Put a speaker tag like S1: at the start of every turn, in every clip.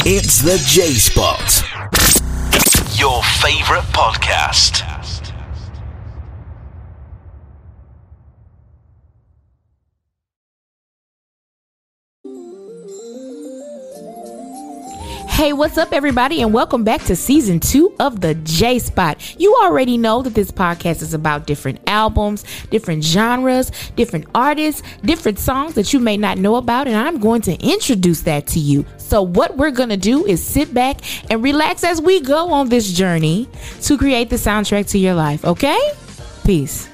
S1: It's the J Spot. Your favorite podcast.
S2: Hey, what's up, everybody, and welcome back to season two of the J Spot. You already know that this podcast is about different albums, different genres, different artists, different songs that you may not know about, and I'm going to introduce that to you. So, what we're going to do is sit back and relax as we go on this journey to create the soundtrack to your life, okay? Peace.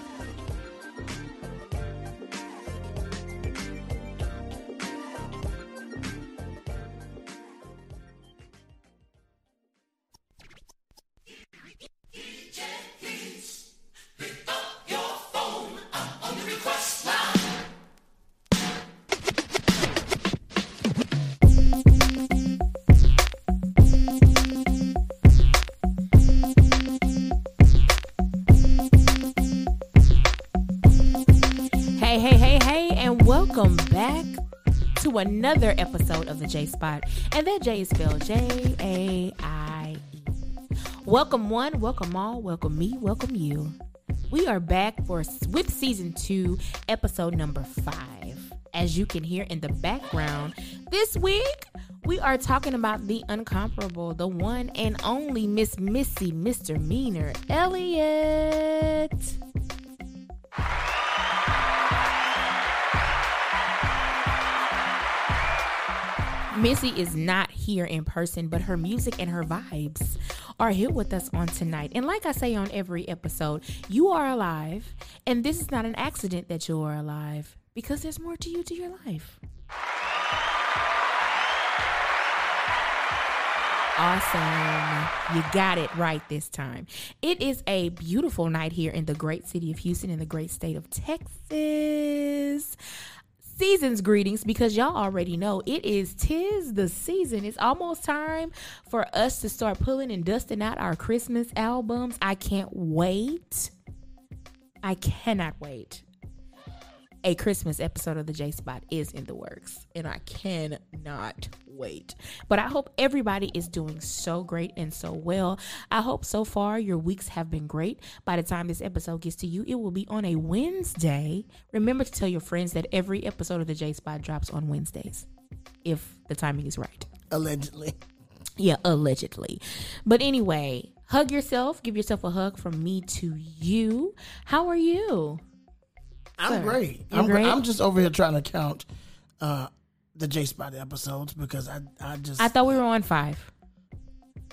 S2: Another episode of the J Spot. And that J is spelled J A I E. Welcome one, welcome all, welcome me, welcome you. We are back for with season two, episode number five. As you can hear in the background, this week we are talking about the uncomparable, the one and only Miss Missy Misdemeanor Elliott. Missy is not here in person, but her music and her vibes are here with us on tonight. And like I say on every episode, you are alive, and this is not an accident that you are alive because there's more to you to your life. Awesome. You got it right this time. It is a beautiful night here in the great city of Houston in the great state of Texas season's greetings because y'all already know it is tis the season. It's almost time for us to start pulling and dusting out our Christmas albums. I can't wait. I cannot wait. A Christmas episode of the J Spot is in the works, and I cannot wait. But I hope everybody is doing so great and so well. I hope so far your weeks have been great. By the time this episode gets to you, it will be on a Wednesday. Remember to tell your friends that every episode of the J Spot drops on Wednesdays, if the timing is right.
S3: Allegedly.
S2: Yeah, allegedly. But anyway, hug yourself. Give yourself a hug from me to you. How are you?
S3: I'm great. I'm
S2: great?
S3: I'm just over here trying to count uh, the J Spot episodes because I I just
S2: I thought we were on five.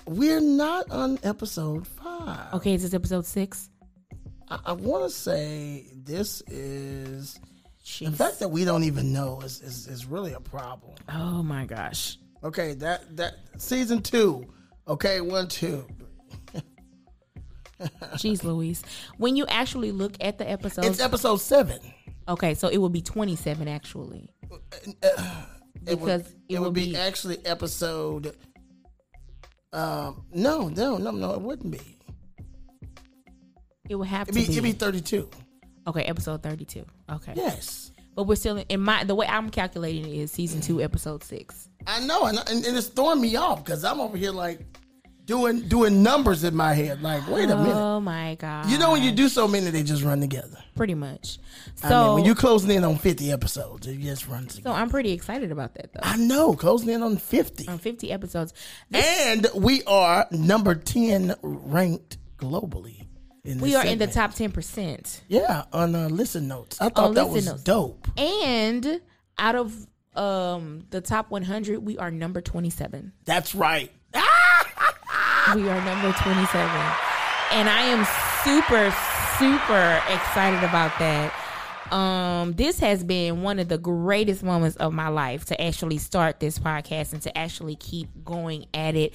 S3: we're not on episode five.
S2: Okay, is this episode six?
S3: I, I want to say this is the fact that we don't even know is, is is really a problem.
S2: Oh my gosh.
S3: Okay, that that season two. Okay, one two.
S2: Jeez Louise. When you actually look at the episode,
S3: It's episode seven.
S2: okay, so it will be 27 actually.
S3: It would,
S2: Because
S3: it
S2: it
S3: would be,
S2: be-
S3: actually episode. Um, no, no, no, no, it wouldn't be.
S2: It would have
S3: It'd
S2: to
S3: be,
S2: be.
S3: it'd be thirty-two.
S2: okay, episode 32. Okay.
S3: Yes.
S2: But we're still in, my the way I'm calculating it is season 2 episode 6.
S3: I know, and, and, and it's throwing me off because I'm over here like doing doing numbers in my head. Like, wait a minute.
S2: Oh my god.
S3: You know, when you do so many, they just run together.
S2: pretty much. So
S3: I mean, when you're closing in on 50 episodes, it just runs
S2: So. I'm pretty excited about that though.
S3: I know, closing in on 50.
S2: On 50 episodes.
S3: And we are number 10 ranked globally. In
S2: We
S3: this
S2: are in the top 10%.
S3: Yeah, on uh, listen notes. I thought that was
S2: Notes.
S3: dope.
S2: And out of um the top 100, we are number 27.
S3: That's right.
S2: We are number 27. And I am super, super excited about that. Um, this has been one of the greatest moments of my life to actually start this podcast and to actually keep going at it.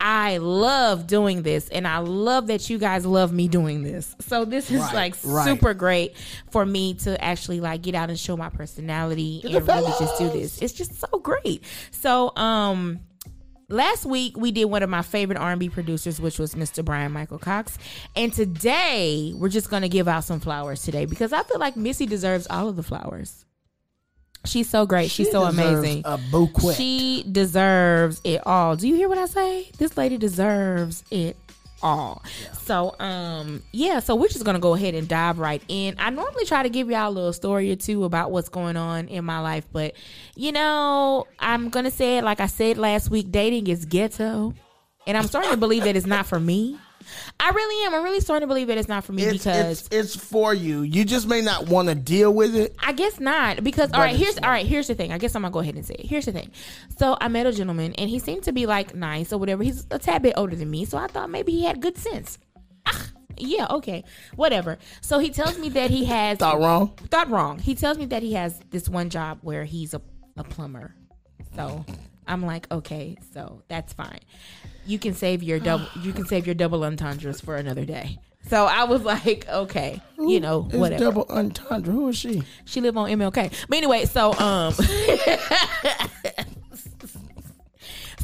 S2: I love doing this and I love that you guys love me doing this. So this is
S3: Right,
S2: like
S3: right.
S2: super great for me to actually like get out and show my personality and really just do this. It's just so great. So um last week we did one of my favorite R&B producers which was Mr. Bryan Michael Cox and today we're just going to give out some flowers today because I feel like Missy deserves all of the flowers. She's so great. She's so amazing.
S3: A bouquet.
S2: She deserves it all. Do you hear what I say? This lady deserves it all. So um yeah, so we're just gonna go ahead and dive right in. I normally try to give y'all a little story or two about what's going on in my life, but you know, I'm gonna say it like I said last week, dating is ghetto. And I'm starting to believe that it's not for me. I really am. I'm really starting to believe that it's not for me
S3: it's,
S2: because
S3: it's it's for you. You just may not want to deal with it.
S2: I guess not because all right. Here's
S3: not.
S2: all right. Here's the thing. I guess I'm gonna go ahead and say it. Here's the thing. So I met a gentleman and he seemed to be like nice or whatever. He's a tad bit older than me, so I thought maybe he had good sense. Ah, yeah, okay, whatever. So he tells me that he has
S3: Thought wrong.
S2: thought wrong. He tells me that he has this one job where he's a, a plumber. So I'm like, okay, so that's fine. You can save your double. You can save your double entendres for another day. So I was like, okay, you know, whatever.
S3: double entendre. Who is she?
S2: She live on MLK. But anyway, so um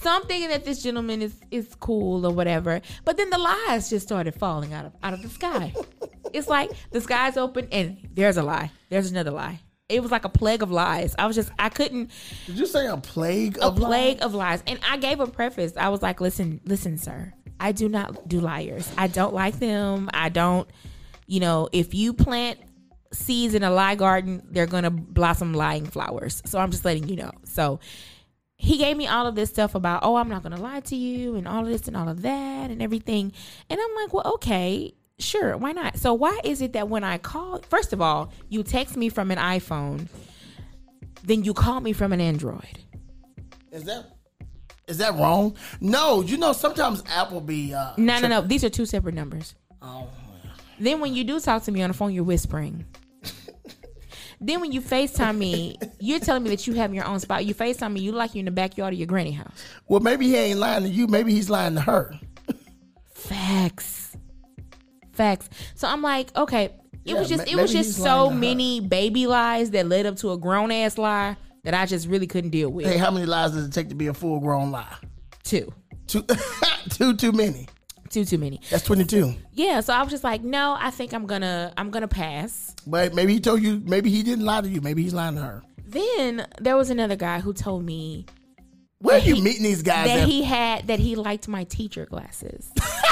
S2: So I'm thinking that this gentleman is is cool or whatever. But then the lies just started falling out of out of the sky. it's like the sky's open and there's a lie. There's another lie. It was like a plague of lies. I was just I couldn't
S3: Did you say a plague
S2: a
S3: of lies?
S2: plague of lies. And I gave a preface. I was like, listen, listen, sir. I do not do liars. I don't like them. I don't, you know, if you plant seeds in a lie garden, they're gonna blossom lying flowers. So I'm just letting you know. So he gave me all of this stuff about, oh, I'm not gonna lie to you and all of this and all of that and everything. And I'm like, well, okay, sure, why not? So why is it that when I call first of all, you text me from an iPhone, then you call me from an Android?
S3: Is that is that wrong? No, you know sometimes Apple be uh
S2: No, no, no. These are two separate numbers.
S3: Oh,
S2: Then when you do talk to me on the phone, you're whispering. then when you FaceTime me, you're telling me that you have your own spot. You FaceTime me, you like you're in the backyard of your granny house.
S3: well maybe he ain't lying to you. Maybe he's lying to her.
S2: Facts. Facts. So I'm like, okay. It
S3: Yeah,
S2: was just it was just so
S3: her.
S2: many baby lies that led up to a grown ass lie that I just really couldn't deal with.
S3: Hey, how many lies does it take to be a full grown lie?
S2: Two.
S3: Two, two too many.
S2: Too too many.
S3: That's twenty two.
S2: Yeah, so I was just like, no, I think I'm gonna I'm gonna pass.
S3: But maybe he told you. Maybe he didn't lie to you. Maybe he's lying to her.
S2: Then there was another guy who told me
S3: Where are you
S2: he-
S3: meeting these guys
S2: that
S3: at?
S2: he had that he liked my teacher glasses.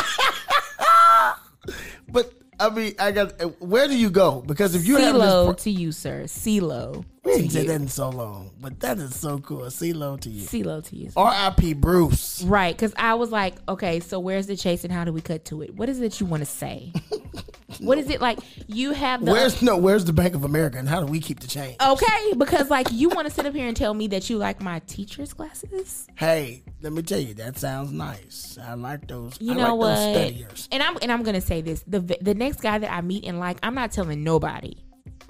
S3: but I mean, I got. Where do you go? Because if you have this,
S2: to you, sir. CeeLo
S3: we said
S2: you.
S3: that in so long, but that is so cool. CeeLo to you.
S2: CeeLo to you.
S3: R.I.P. Bruce.
S2: Right, because I was like, okay, so where's the chase and how do we cut to it? What is it you want to say? what is it like? You have the
S3: Where's no? Where's the Bank of America, and how do we keep the change?
S2: okay because like you want to sit up here and tell me that you like my teacher's glasses.
S3: Hey, let me tell you, that sounds nice. I like those.
S2: You
S3: I
S2: know
S3: like
S2: what? And I'm and I'm gonna say this: the the next guy that I meet and like, I'm not telling nobody.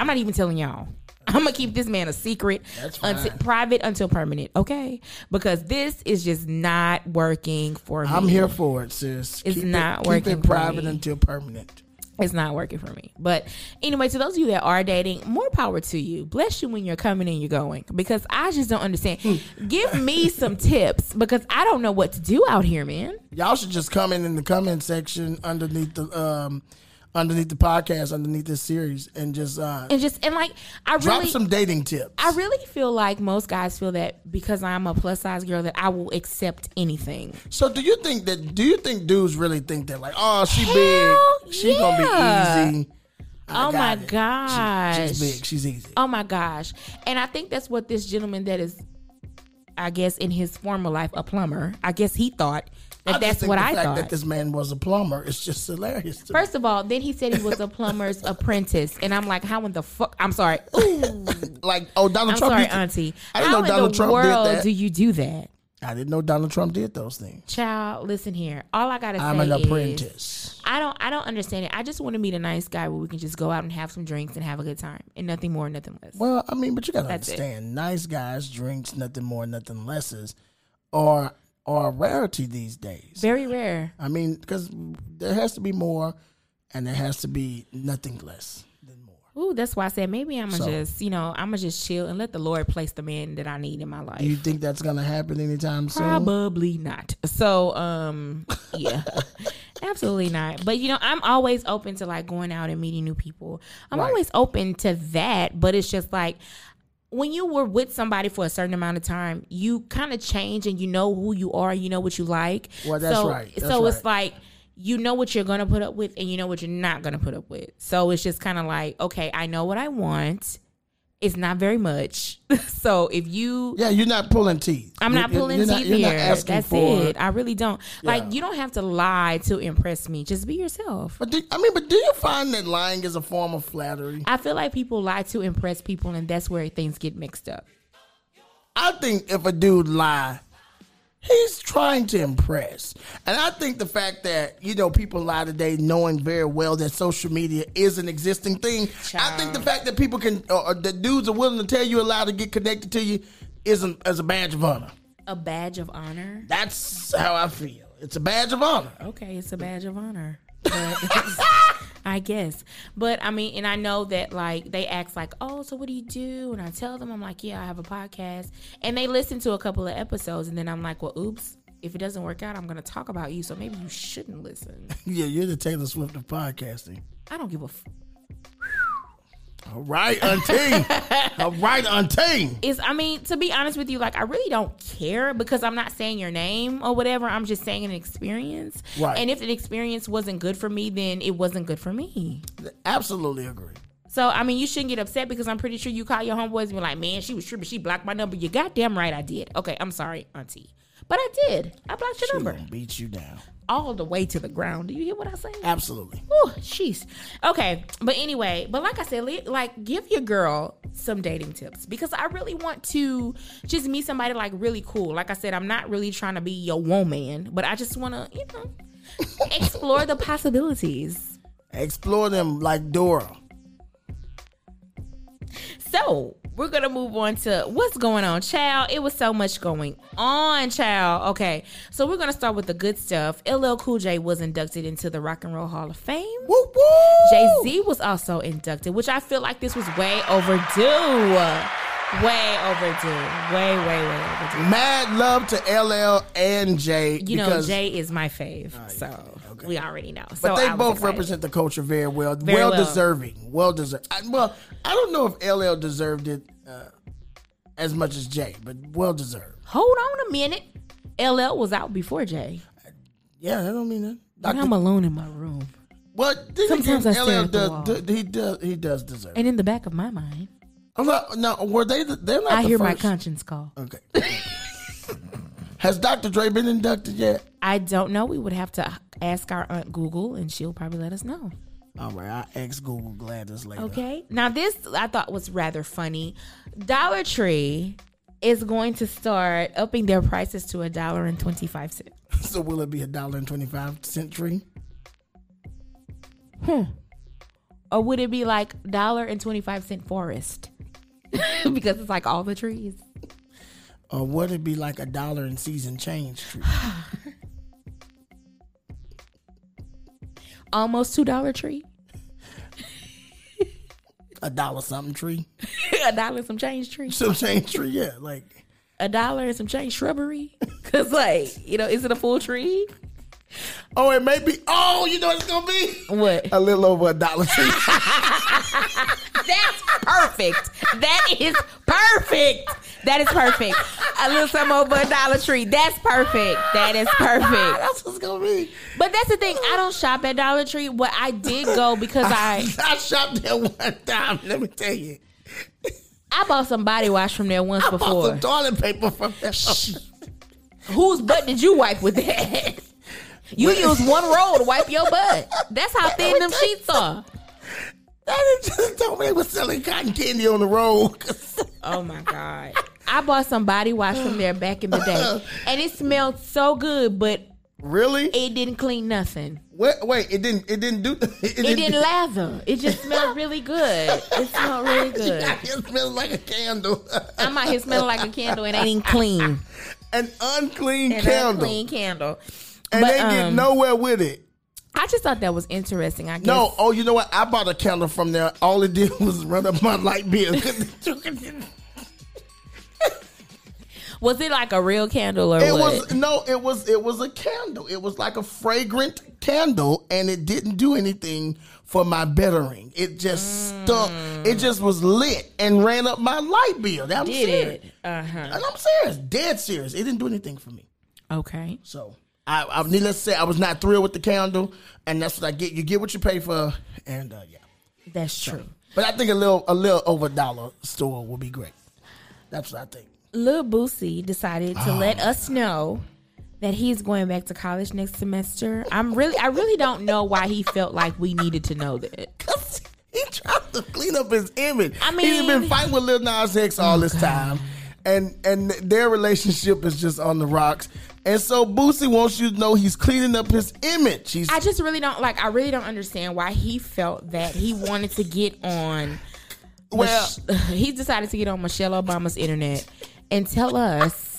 S2: I'm not even telling y'all. I'm gonna keep this man a secret,
S3: That's
S2: until,
S3: fine.
S2: private until permanent. Okay, because this is just not working for me.
S3: I'm here for it, sis.
S2: It's
S3: keep
S2: not
S3: it,
S2: working
S3: Keep it private
S2: me.
S3: until permanent.
S2: It's not working for me. But anyway, to those of you that are dating, more power to you. Bless you when you're coming and you're going. Because I just don't understand.
S3: Hmm.
S2: Give me some tips because I don't know what to do out here, man.
S3: Y'all should just come in in the comment section underneath the um underneath the podcast, underneath this series, and just uh
S2: And just and like I
S3: drop
S2: really
S3: some dating tips.
S2: I really feel like most guys feel that because I'm a plus size girl that I will accept anything.
S3: so do you think that do you think dudes really think that like, oh she
S2: Hell
S3: big, she
S2: yeah.
S3: gonna be easy. I
S2: Oh my
S3: it. She-
S2: gosh.
S3: she's big, she's easy.
S2: Oh my gosh. And I think that's what this gentleman that is I guess in his former life a plumber. I guess he thought that
S3: I
S2: that's what
S3: the
S2: I
S3: fact
S2: thought.
S3: that this man was a plumber is just hilarious. To me.
S2: First of all, then he said he was a plumber's apprentice, and I'm like, how in the fuck? I'm sorry. Ooh,
S3: Like, oh, Donald
S2: I'm
S3: Trump.
S2: sorry, Auntie.
S3: I didn't
S2: how
S3: know
S2: in
S3: Donald
S2: the
S3: Trump did
S2: world
S3: that.
S2: do you do that,
S3: I didn't know Donald Trump did those things.
S2: child? Listen here. All I gotta say is
S3: I'm
S2: say
S3: an
S2: is,
S3: apprentice.
S2: I don't, I don't understand it. I just want to meet a nice guy where we can just go out and have some drinks and have a good time, and nothing more, nothing less.
S3: Well, I mean, but you gotta
S2: That's it.
S3: understand, nice guys drinks nothing more, nothing lesses, are are a rarity these days.
S2: Very rare.
S3: I mean, because there has to be more, and there has to be nothing less than more.
S2: Ooh, that's why I said maybe I'm gonna
S3: So-
S2: just, you know, I'm gonna just chill and let the Lord place the man that I need in my life.
S3: Do you think that's gonna happen anytime soon?
S2: Probably not. So, um, yeah, absolutely not. But you know, I'm always open to like going out and meeting new people. I'm
S3: Right.
S2: always open to that. But it's just like when you were with somebody for a certain amount of time, you kind of change and you know who you are, you know what you like.
S3: Well, that's
S2: so,
S3: right. That's
S2: so it's like you know what you're gonna put up with and you know what you're not gonna put up with. So it's just kind of like, okay, I know what I want. It's not very much. so if you
S3: Yeah, you're not pulling teeth.
S2: I'm not
S3: You're-
S2: pulling
S3: you're
S2: teeth
S3: not
S2: here.
S3: asking
S2: That's
S3: for-
S2: it. I really don't. Like you don't have to lie to impress me. Just be yourself.
S3: But do, I mean, but do you find that lying is a form of flattery?
S2: I feel like people lie to impress people, and that's where things get mixed up.
S3: I think if a dude lie, he's trying to impress. And I think the fact that, you know, people lie today knowing very well that social media is an existing thing. I think the fact that people can, or, or that dudes are willing to tell you a lie to get connected to you isn't as a badge of honor.
S2: A badge of honor.
S3: That's how I feel. It's a badge of honor.
S2: Okay, it's a badge of honor. I guess. But I mean, and I know that like they ask like, "Oh, so what do you do?" And I tell them I'm like, "Yeah, I have a podcast." And they listen to a couple of episodes and then I'm like, "Well, oops, if it doesn't work out, I'm going to talk about you, so maybe you shouldn't listen."
S3: Yeah, you're the Taylor Swift of podcasting.
S2: I don't give a f-
S3: All right, auntie. All right, auntie.
S2: is I mean, to be honest with you, like I really don't care because I'm not saying your name or whatever. I'm just saying an experience.
S3: Right.
S2: And if an experience wasn't good for me, then it wasn't good for me.
S3: Absolutely agree.
S2: So I mean, you shouldn't get upset because I'm pretty sure you call your homeboys and be like, "Man, she was tripping. She blocked my number." You goddamn right, I did. Okay, I'm sorry, Auntie, but I did. I blocked your
S3: She
S2: number
S3: beat you down.
S2: All the way to the ground. Do you hear what I say?
S3: Absolutely.
S2: Whew, jeez. Okay, but anyway, but like I said, like give your girl some dating tips because I really want to just meet somebody like really cool. Like I said, I'm not really trying to be your woman, but I just want to, you know, explore the possibilities.
S3: Explore them like Dora.
S2: So we're gonna move on to what's going on, child. It was so much going on, child. Okay, so we're gonna start with the good stuff. LL Cool J was inducted into the Rock and Roll Hall of Fame.
S3: Woo woo.
S2: Jay Z was also inducted, which I feel like this was way overdue. Way overdue. Way, way, way overdue.
S3: Mad love to LL and Jay.
S2: You know, Jay is my fave, ah, so
S3: okay.
S2: we already know.
S3: But they
S2: I
S3: both
S2: excited.
S3: represent the culture very well.
S2: Very
S3: well,
S2: well.
S3: deserving. Well deserved. I, well, I don't know if LL deserved it uh, as much as Jay, but well deserved.
S2: Hold on a minute. LL was out before Jay,
S3: Yeah, I don't mean that.
S2: and I'm alone in my room.
S3: What? then
S2: Sometimes
S3: again,
S2: I stare
S3: LL
S2: at the
S3: does,
S2: wall.
S3: do- he does. He does deserve.
S2: And in the back of my mind,
S3: I'm not, no, were they? The, they're not.
S2: I
S3: the
S2: hear my conscience call.
S3: Okay. Has Dr. Dre been inducted yet?
S2: I don't know. We would have to ask our aunt Google, and she'll probably let us know.
S3: All right, I ex Google Gladys later.
S2: Okay. Now this I thought was rather funny. Dollar Tree is going to start upping their prices to a dollar and twenty five cents.
S3: So will it be a dollar and twenty five cent tree? Hmm.
S2: Or would it be like dollar and twenty five cent forest? because it's like all the trees.
S3: Or would it be like a dollar and season change tree?
S2: Almost two dollar tree.
S3: a dollar something tree?
S2: a dollar and some change tree.
S3: Some change tree, yeah. Like
S2: A dollar and some change shrubbery. Cause like, you know, is it a full tree?
S3: Oh, it may be oh, you know what it's gonna be?
S2: What?
S3: A little over a dollar tree.
S2: That's perfect. That is perfect. That is perfect. A little something over a Dollar Tree. That's perfect. That is perfect.
S3: That's what it's gonna be.
S2: But that's the thing. I don't shop at Dollar Tree. But I did go because I
S3: I shopped there one time, let me tell you.
S2: I bought some body wash from there once
S3: I bought
S2: before.
S3: some toilet paper from there.
S2: Whose butt did you wipe with that? You use one roll to wipe your butt. That's how thin them sheets are.
S3: That just told me they was selling cotton candy on the road.
S2: Oh my god. I bought some body wash from there back in the day. And it smelled so good, but
S3: really?
S2: it didn't clean nothing.
S3: Wait, wait, it didn't. It didn't do. It,
S2: It didn't lather. It just smelled really good. It smelled really good.
S3: It smells like a candle.
S2: I'm out here smelling like a candle and it ain't clean.
S3: An unclean
S2: An
S3: candle,
S2: unclean candle.
S3: and
S2: But,
S3: they get
S2: um,
S3: nowhere with it.
S2: I just thought that was interesting. I guess.
S3: No, oh, you know what? I bought a candle from there. All it did was run up my light bill.
S2: Was it like a real candle or
S3: It
S2: what?
S3: was no, it was it was a candle. It was like a fragrant candle, and it didn't do anything for my bettering. It just stuck. It just was lit and ran up my light bill. That was
S2: Did
S3: serious.
S2: it? Uh huh.
S3: And I'm serious, dead serious. It didn't do anything for me.
S2: Okay.
S3: So I, I needless to say, I was not thrilled with the candle, and that's what I get. You get what you pay for, and uh, yeah.
S2: That's true.
S3: But I think a little a little over dollar store would be great. That's what I think.
S2: Lil Boosie decided to let us know that he's going back to college next semester. I'm really, I really don't know why he felt like we needed to know that.
S3: Cause he tried to clean up his image.
S2: I mean, he's
S3: been fighting with Lil Nas X all this time, and and their relationship is just on the rocks. And so Boosie wants you to know he's cleaning up his image. He's
S2: I just really don't like. I really don't understand why he felt that he wanted to get on.
S3: well,
S2: Mich- he decided to get on Michelle Obama's internet and tell us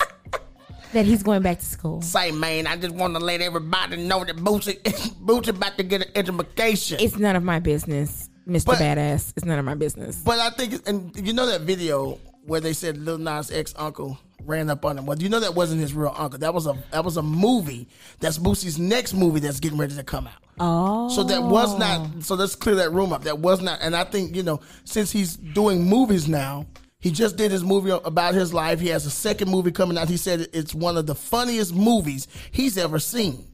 S2: that he's going back to school.
S3: say man, I just want to let everybody know that Boosie Boosie about to get an education.
S2: It's none of my business, Mr.
S3: But-
S2: Badass. It's none of my business.
S3: But I think, and you know that video where they said Lil Nas X uncle ran up on him. Well, you know that wasn't his real uncle. That was a that was a movie. That's Boosie's next movie that's getting ready to come out.
S2: Oh,
S3: So that was not. So let's clear that room up. That was not. And I think you know, since he's doing movies now, he just did his movie about his life. He has a second movie coming out. He said it's one of the funniest movies he's ever seen.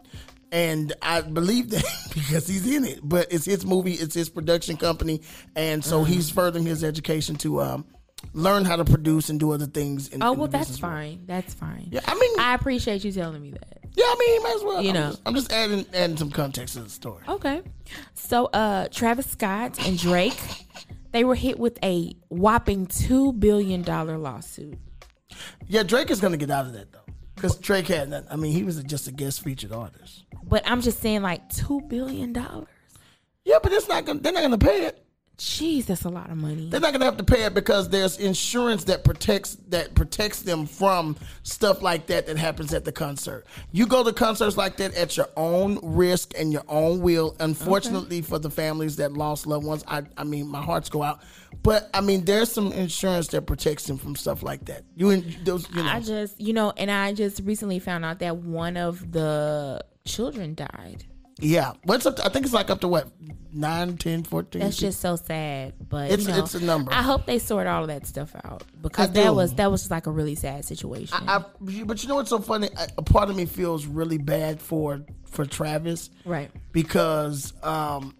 S3: And I believe that because he's in it, but it's his movie, it's his production company, and so
S2: Mm-hmm.
S3: he's furthering his education to um, learn how to produce and do other things. In,
S2: Oh well, that's
S3: business world.
S2: fine. That's fine.
S3: Yeah, I mean,
S2: I appreciate you telling me that.
S3: yeah, I mean, might as well.
S2: You
S3: I'm
S2: know.
S3: just, I'm just adding adding some context to the story.
S2: Okay. So uh Travis Scott and Drake, they were hit with a whopping two billion dollar lawsuit.
S3: Yeah, Drake is gonna get out of that though, because Drake had. That, I mean, he was just a guest featured artist.
S2: But I'm just saying like two billion dollars.
S3: Yeah, but it's not gonna. They're not gonna pay it.
S2: Jeez, that's a lot of money.
S3: They're not gonna have to pay it because there's insurance that protects that protects them from stuff like that that happens at the concert. You go to concerts like that at your own risk and your own will. Unfortunately for the families that lost loved ones, I I mean my hearts go out. But I mean there's some insurance that protects them from stuff like that. You and those you know.
S2: I just you know, and I just recently found out that one of the children died.
S3: Yeah. What's up? To, I think it's like up to what 9, 10, 14.
S2: That's just so sad. But
S3: It's-
S2: you know,
S3: it's a number.
S2: I hope they sort all of that stuff out because
S3: I
S2: that
S3: do.
S2: was that was just like a really sad situation.
S3: I, but you know what's so funny? A part of me feels really bad for for Travis,
S2: right.
S3: Because um,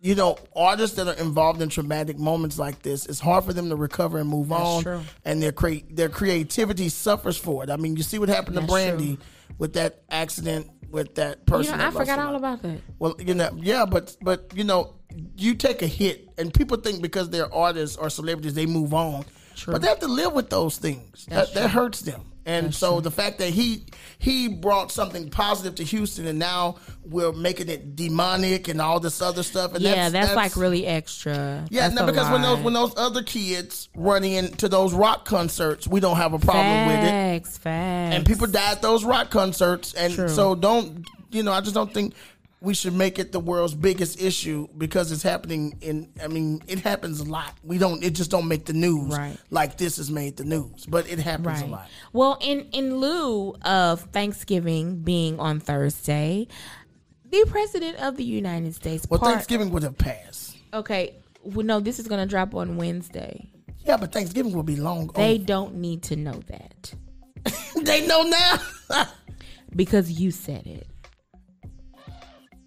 S3: you know, artists that are involved in traumatic moments like this, it's hard for them to recover and move on,
S2: true.
S3: and their cre- their creativity suffers for it. I mean, you see what happened
S2: That's
S3: to Brandy with that accident with that
S2: You
S3: person.
S2: know, I forgot all about that.
S3: Well, you know, yeah, but but you know, you take a hit, and people think because they're artists or celebrities, they move on. But they have to live with those things. That, that hurts them. And so the fact that he he brought something positive to Houston, and now we're making it demonic and all this other stuff. And
S2: yeah, that's, like really extra.
S3: yeah. No, because when those when those other kids run into those rock concerts, we don't have a problem with it
S2: facts, facts,
S3: and people die at those rock concerts and
S2: True.
S3: so don't you know i just don't think we should make it the world's biggest issue because it's happening in i mean it happens a lot we don't it just don't make the news
S2: Right.
S3: like this has made the news but it happens a lot
S2: Well, in in lieu of Thanksgiving being on Thursday, the president of the United States.
S3: well
S2: part-
S3: thanksgiving would have passed
S2: Okay, well, no, this is gonna drop on Wednesday.
S3: yeah but thanksgiving will be long
S2: They
S3: over.
S2: don't need to know that
S3: they know now
S2: because you said it.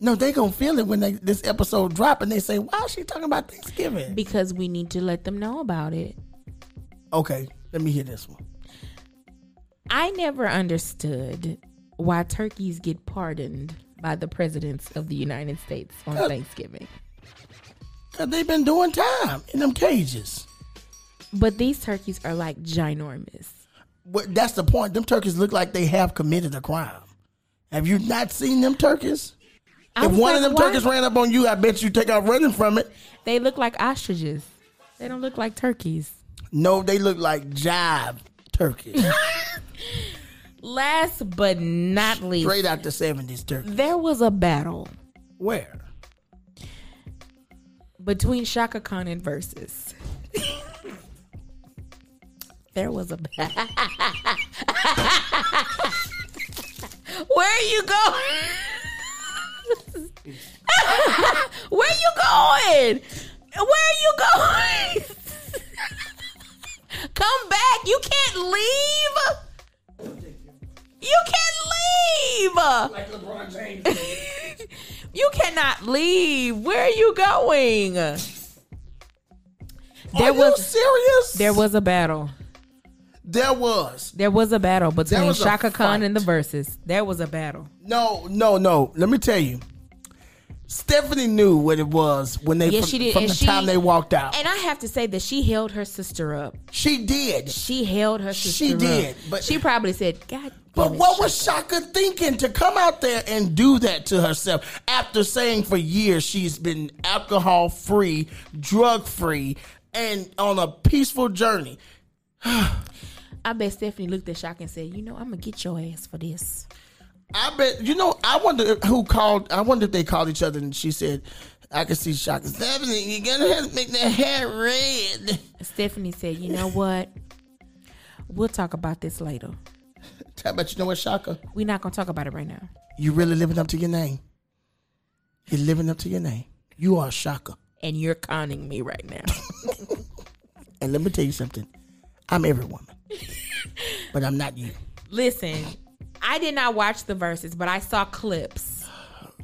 S3: No they gonna feel it when they this episode drop and they say why is she talking about thanksgiving
S2: Because we need to let them know about it.
S3: okay let me hear this one
S2: I never understood why turkeys get pardoned by the presidents of the United States on Thanksgiving.
S3: because they've been doing time in them cages
S2: But these turkeys are like ginormous.
S3: What that's the point. Them turkeys look like they have committed a crime. Have you not seen them turkeys? If one of them turkeys ran up on you, I bet you take off running from it.
S2: They look like ostriches. They don't look like turkeys.
S3: No, they look like jive turkeys.
S2: Last but not least,
S3: Straight out the seventies turkey.
S2: there was a battle
S3: Where?
S2: between Chaka Khan and Verzuz. There was a. battle. Where are you going? Where you going? Where are you going? Come back. You can't leave. You can't leave.
S3: Like LeBron James.
S2: You cannot leave. Where are you going? There
S3: Are you
S2: was
S3: serious?
S2: there was a battle.
S3: There was.
S2: There was a battle between Chaka Khan and the Verzuz. There was a battle.
S3: No, no, no. Let me tell you. Stephanie knew what it was when they
S2: Yes,
S3: from,
S2: she did.
S3: from
S2: And
S3: the
S2: she-
S3: time they walked out.
S2: And I have to say that she held her sister up.
S3: she did.
S2: She held her sister
S3: She
S2: up.
S3: did, but-
S2: she probably said, "God."
S3: But
S2: it,
S3: what
S2: Chaka."
S3: was Chaka thinking to come out there and do that to herself after saying for years she's been alcohol free, drug free, and on a peaceful journey?
S2: I bet Stephanie looked at Chaka and said, "You know, I'm gonna get your ass for this."
S3: I bet you know. I wonder who called. I wonder if they called each other and she said, "I can see Chaka Stephanie. You're gonna have to make that hair red."
S2: Stephanie said, "You know what? We'll talk about this later.
S3: How about you know what, Chaka?
S2: We're not gonna talk about it right now."
S3: You really living up to your name. You're living up to your name. You are Chaka.
S2: And you're conning me right now.
S3: And let me tell you something. I'm every woman, but I'm not you.
S2: Listen, I did not watch the Verzuz, but I saw clips.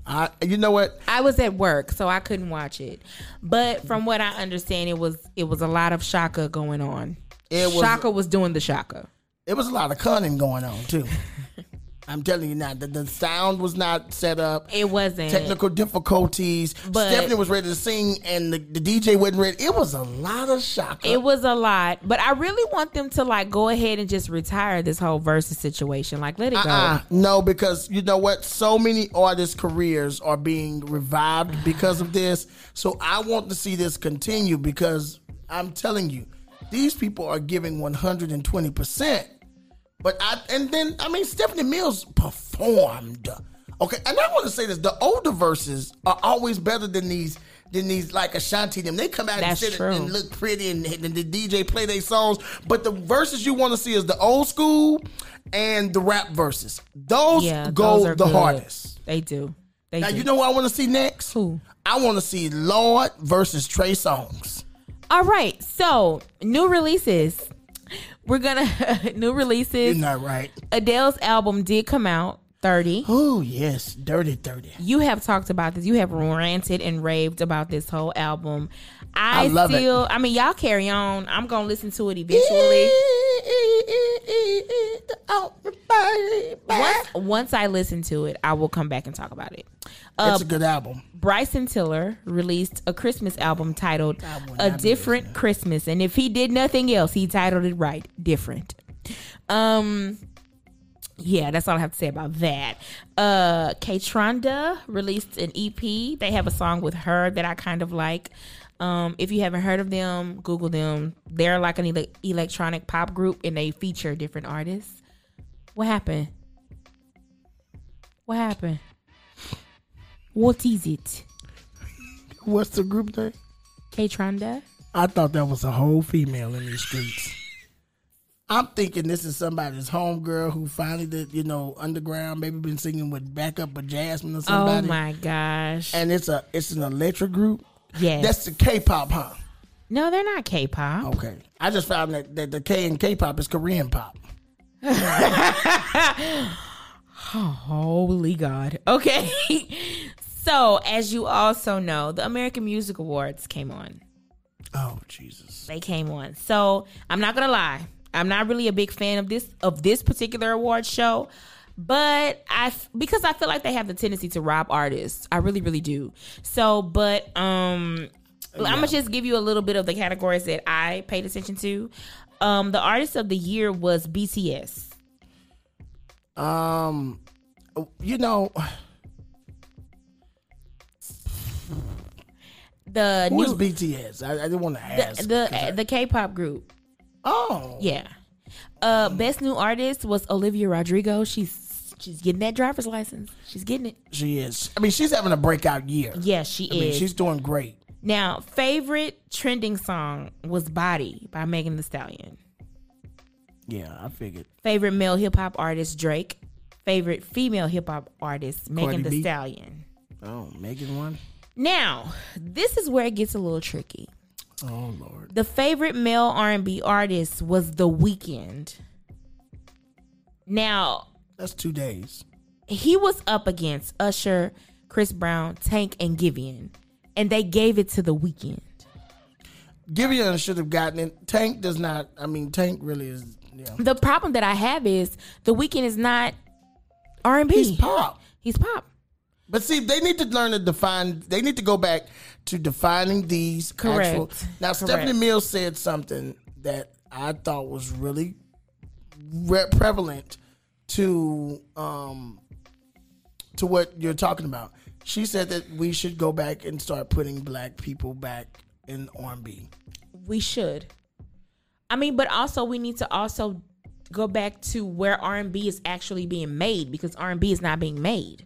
S3: I. You know what?
S2: I was at work, so I couldn't watch it. But from what I understand, it was it was a lot of Shaka going on.
S3: It was-
S2: Chaka was doing the Shaka.
S3: It was a lot of cunning going on too. I'm telling you now, the, the sound was not set up.
S2: It wasn't.
S3: Technical difficulties.
S2: But-
S3: Stephanie was ready to sing, and the, the DJ wasn't ready. It was a lot of shock.
S2: It was a lot, but I really want them to like go ahead and just retire this whole Verzuz situation. Like, let it go.
S3: Uh-uh. No, because you know what? So many artists' careers are being revived because of this. So I want to see this continue because I'm telling you, these people are giving 120%. But I, and then, I mean, Stephanie Mills performed. Okay. And I want to say this the older verses are always better than these. Than these like Ashanti them, they come out
S2: That's
S3: and sit
S2: true.
S3: and look pretty, and, and the DJ play their songs. But the verses you want to see is the old school and the rap verses. Those
S2: yeah,
S3: go
S2: those
S3: the
S2: good.
S3: hardest.
S2: They do. They
S3: Now
S2: do.
S3: you know what I want to see next.
S2: Who?
S3: I want to see Lord versus Trey Songz.
S2: All right, so new releases. We're gonna new
S3: You're
S2: releases.
S3: not right.
S2: Adele's album did come out. Thirty.
S3: Oh yes, dirty thirty.
S2: You have talked about this. You have ranted and raved about this whole album. I,
S3: I love it.
S2: still. I mean, y'all carry on. I'm gonna listen to it eventually. Once, once I listen to it, I will come back and talk about it. Uh,
S3: It's a good album.
S2: Bryson Tiller released a Christmas album titled A Different Christmas. And if he did nothing else, he titled it right. Different. Um yeah, that's all I have to say about that. Uh Kaytranada released an EP. They have a song with her that I kind of like. Um, if you haven't heard of them, Google them. They're like an ele- electronic pop group and they feature different artists. What happened? What happened? What is it?
S3: What's the group name?
S2: Kaytranada?
S3: I thought that was a whole female in these streets. I'm thinking this is somebody's homegirl who finally did, you know, underground, maybe been singing with backup with Jasmine or somebody.
S2: Oh my gosh.
S3: And it's a it's an electric group.
S2: Yes.
S3: That's the K-pop, huh?
S2: no, they're not K-pop.
S3: Okay. I just found that, that the K in K-pop is Korean pop.
S2: Holy God. Okay. so, as you also know, the American Music Awards came on.
S3: Oh Jesus.
S2: They came on. So, I'm not going to lie. I'm not really a big fan of this of this particular award show, but I because I feel like they have the tendency to rob artists. I really really do. So, but um I'm gonna just give you a little bit of the categories that I paid attention to. Um, the artist of the year was BTS.
S3: Um, you know,
S2: The
S3: who is
S2: new
S3: BTS? I, I didn't want to ask.
S2: the the, the K-pop group.
S3: oh,
S2: Yeah. Uh, best new artist was Olivia Rodrigo. She's she's getting that driver's license. She's getting it.
S3: she is. I mean, she's having a breakout year.
S2: Yes, she
S3: I mean,
S2: is.
S3: she's doing great.
S2: now, favorite trending song was "Body" by Megan Thee Stallion.
S3: Yeah, I figured.
S2: Favorite male hip hop artist Drake. Favorite female hip hop artist Megan
S3: Cardi
S2: Thee
S3: B.
S2: Stallion.
S3: Oh, Megan one.
S2: Now, this is where it gets a little tricky.
S3: Oh Lord.
S2: The favorite male R&B artist was The Weeknd. Now,
S3: That's two days.
S2: he was up against Usher, Chris Brown, Tank, and Giveon, and they gave it to The Weeknd.
S3: Giveon should have gotten it. Tank does not. I mean, Tank really is. Yeah.
S2: The problem that I have is The Weeknd is not R&B.
S3: He's pop.
S2: He's pop.
S3: But see, they need to learn to define. They need to go back to defining these.
S2: Correct.
S3: Actual, now,
S2: Correct.
S3: Stephanie Mills said something that I thought was really re- prevalent to um to what you're talking about. She said that we should go back and start putting black people back in R&B.
S2: We should. I mean, but also we need to also go back to where R&B is actually being made because R&B is not being made.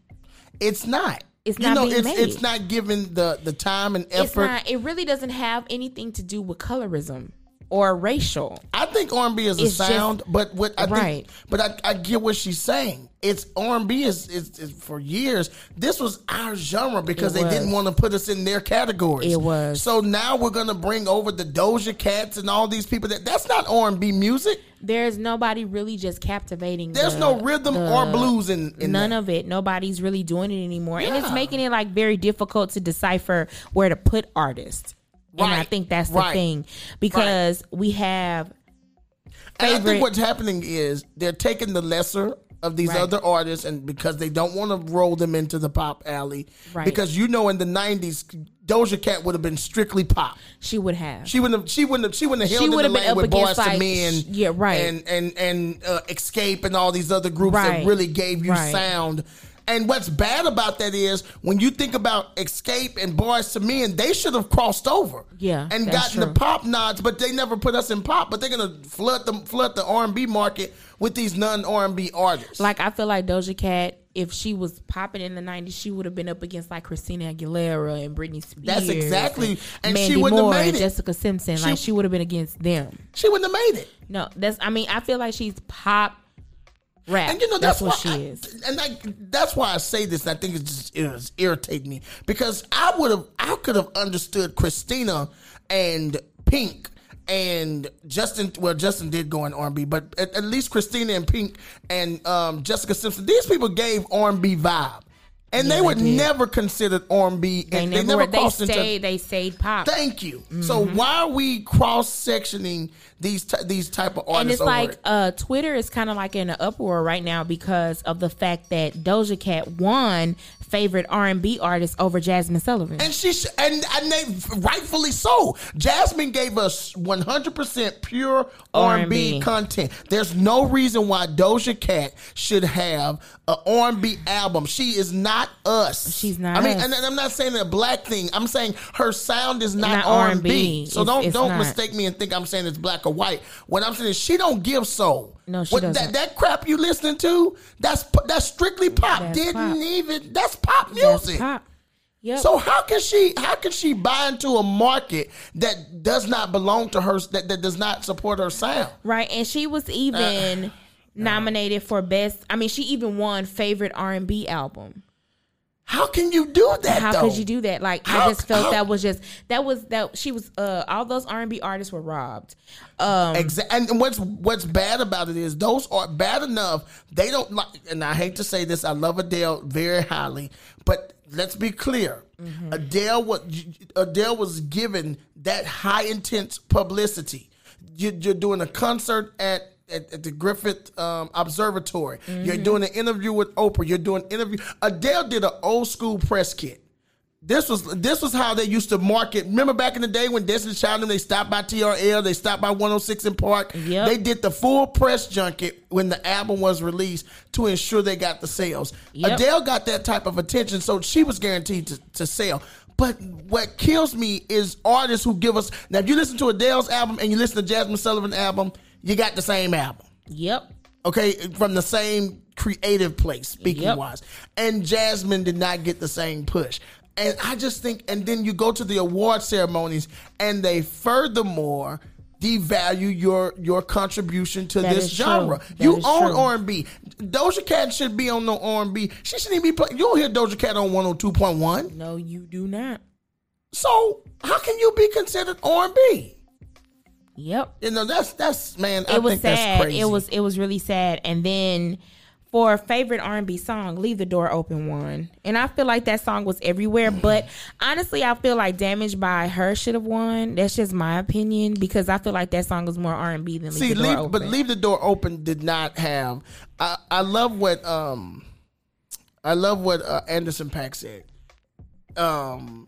S3: It's not.
S2: It's
S3: you
S2: not
S3: know,
S2: being
S3: it's,
S2: made.
S3: it's not given the the time and
S2: It's
S3: effort.
S2: not. It really doesn't have anything to do with colorism or racial.
S3: I think R and B is a
S2: It's just-
S3: sound, but what I
S2: Right.
S3: think, but I, I get what she's saying. It's R and B is, is is for years. This was our genre because they didn't want to put us in their categories.
S2: It was.
S3: So now we're gonna bring over the Doja Cats and all these people. That that's not R and B music.
S2: There's nobody really just captivating.
S3: There's
S2: the-
S3: no rhythm
S2: the-
S3: or blues in, in
S2: None
S3: that.
S2: of it. Nobody's really doing it anymore, and it's making it like very difficult to decipher where to put artists. And I think that's the
S3: Right.
S2: thing because we have
S3: And I think what's happening is they're taking the lesser of these
S2: Right.
S3: other artists, and because they don't want to roll them into the pop alley,
S2: Right.
S3: because you know in the '90s, Doja Cat would have been strictly pop.
S2: she would have.
S3: She wouldn't have. She wouldn't have. She wouldn't have held
S2: She
S3: in the
S2: would have been
S3: lane
S2: up
S3: with Boys
S2: against,
S3: to
S2: like,
S3: Men.
S2: yeah, right.
S3: And and and uh, Xscape and all these other groups
S2: Right.
S3: that really gave you
S2: Right.
S3: sound. And what's bad about that is when you think about Xscape and Boyz II Men, they should have crossed over.
S2: Yeah,
S3: and gotten the pop nods, but they never put us in pop. But they're gonna flood the flood the R and B market with these non R and B artists.
S2: Like I feel like Doja Cat, if she was popping in the '90s, she would have been up against like Christina Aguilera and Britney Spears.
S3: That's exactly-
S2: and,
S3: and she wouldn't have made it.
S2: Jessica Simpson. like
S3: She-
S2: she would have been against them.
S3: she wouldn't have made it.
S2: No, that's. I mean, I feel like she's pop rap.
S3: And you know that's,
S2: what
S3: why
S2: she
S3: I-
S2: is.
S3: and I, that's why I say this. I think it's just it was irritating me because I would have I could have understood Christina and Pink and Justin. Well, Justin did go in R and B, but at, at least Christina and Pink and um, Jessica Simpson. These people gave R and B vibe, and
S2: Yeah,
S3: they
S2: they
S3: were never considered R and B.
S2: They
S3: and
S2: never.
S3: they never
S2: were- they
S3: crossed into.
S2: They stayed pop.
S3: Thank you. So why are we cross sectioning these ty- these type of artists?
S2: and it's like
S3: it?
S2: uh, Twitter is kind of like in an uproar right now because of the fact that Doja Cat won favorite R and B artist over Jazmine Sullivan.
S3: And she sh- and and they rightfully so. Jasmine gave us 100% pure R&B,
S2: R&B.
S3: content. There's no reason why Doja Cat should have an R&B album. She is not us.
S2: She's not
S3: I mean, and, and I'm not saying a black thing. I'm saying her sound is not,
S2: Not
S3: R&B.
S2: R&B.
S3: So
S2: It's-
S3: don't
S2: it's
S3: don't
S2: not.
S3: mistake me and think I'm saying it's black or white. What I'm saying is she don't give soul.
S2: No, she
S3: What-
S2: doesn't.
S3: That, that crap you listening to, that's that's strictly pop.
S2: That's
S3: Didn't
S2: pop.
S3: even that's pop
S2: That's
S3: music.
S2: pop. Yep.
S3: So how can she how can she buy into a market that does not belong to her that, that does not support her sound?
S2: Right, and she was even
S3: Uh,
S2: nominated for best. I mean, she even won favorite R and B album.
S3: How can you do that
S2: How
S3: though?
S2: could you do that? Like,
S3: How-
S2: I just felt
S3: how-
S2: that was just that was that she was. uh All those R and B artists were robbed. Um,
S3: Exa- and what's what's bad about it is those are bad enough. They don't like, and I hate to say this. I love Adele very highly, but let's be clear.
S2: Mm-hmm.
S3: Adele was Adele was given that high intense publicity. You, you're doing a concert at. At, at the Griffith um, Observatory,
S2: Mm-hmm.
S3: you're doing an interview with Oprah. You're doing interview. Adele did an old school press kit. This was this was how they used to market. Remember back in the day when Destiny Child and they stopped by TRL, they stopped by 106 in Park.
S2: Yep.
S3: They did the full press junket when the album was released to ensure they got the sales.
S2: Yep.
S3: Adele got that type of attention, so she was guaranteed to, to sell. But what kills me is artists who give us now. If you listen to Adele's album and you listen to Jazmine Sullivan album, you got the same album
S2: yep.
S3: okay, from the same creative place, speaking
S2: Yep.
S3: wise. And Jazmine did not get the same push. And I just think, and then you go to the award ceremonies, and they furthermore devalue your your contribution to
S2: That
S3: this genre. You own. R and B. Doja Cat should be on no R and B. She shouldn't even be playing. You don't hear Doja Cat on one hundred two point one.
S2: No, you do not.
S3: So how can you be considered R and B?
S2: Yep.
S3: You know that's that's man. I
S2: it was
S3: think that's
S2: sad.
S3: crazy.
S2: It was it was really sad. And then for favorite R and B song, "Leave the Door Open" one. and I feel like that song was everywhere. But honestly, I feel like "Damaged by H.E.R." should have won. That's just my opinion because I feel like that song was more R and B than "Leave
S3: See,
S2: the Door
S3: leave,
S2: Open."
S3: but leave the door open did not have. I I love what um, I love what uh, Anderson .Paak said. Um,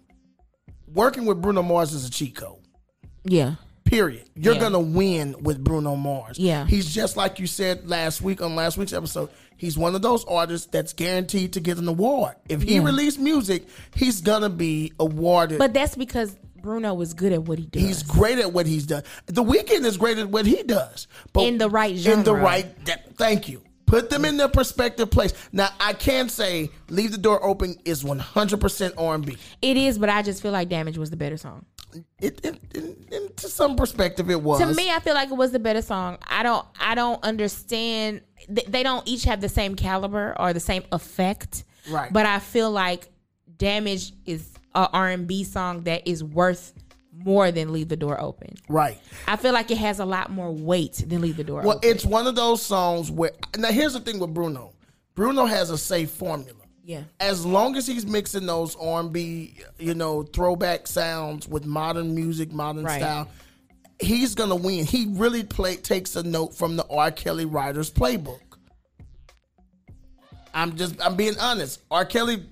S3: working with Bruno Mars is a cheat code.
S2: yeah,
S3: Period. You're
S2: Yeah.
S3: gonna win with Bruno Mars.
S2: Yeah.
S3: he's just like you said last week on last week's episode. He's one of those artists that's guaranteed to get an award. If he
S2: Yeah.
S3: released music, he's gonna be awarded.
S2: but that's because Bruno is good at what he does.
S3: He's great at what he's done. The Weeknd is great at what he does. But
S2: In the right genre.
S3: In the right thank you. Put them in their perspective place. Now I can say Leave the Door Open is 100% R&B.
S2: it is, but I just feel like "Damage" was the better song.
S3: It, it, it, it- to some perspective it was.
S2: to me i feel like it was the better song i don't i don't understand th- they don't each have the same caliber or the same effect
S3: Right.
S2: but i feel like damage is a r&b song that is worth more than leave the door open
S3: right.
S2: i feel like it has a lot more weight than leave the door
S3: Well,
S2: open
S3: it's one of those songs where now here's the thing with Bruno. Bruno has a safe formula.
S2: yeah
S3: as long as he's mixing those R&B, you know, throwback sounds with modern music, modern
S2: Right.
S3: style, he's gonna win. He really play takes a note from the R. Kelly writer's playbook. I'm just I'm being honest. R. Kelly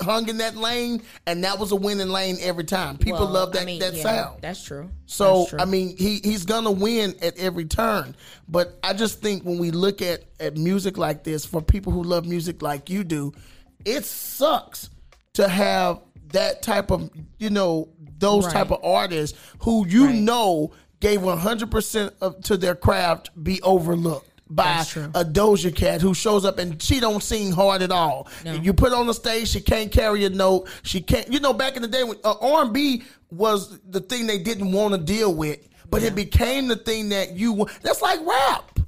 S3: hung in that lane, and that was a winning lane every time. People
S2: Well,
S3: love that
S2: I mean,
S3: that
S2: yeah,
S3: sound.
S2: that's true
S3: So
S2: That's true.
S3: I mean, he he's gonna win at every turn. But I just think when we look at at music like this, for people who love music like you do, it sucks to have that type of you know those
S2: Right.
S3: type of artists who you
S2: Right.
S3: know gave one hundred percent of, to their craft be overlooked. By a Doja Cat who shows up and she don't sing hard at all. You put on the stage, she can't carry a note. She can't. You know, back in the day when uh, R and B was the thing they didn't want to deal with, but it became the thing that you. That's like rap.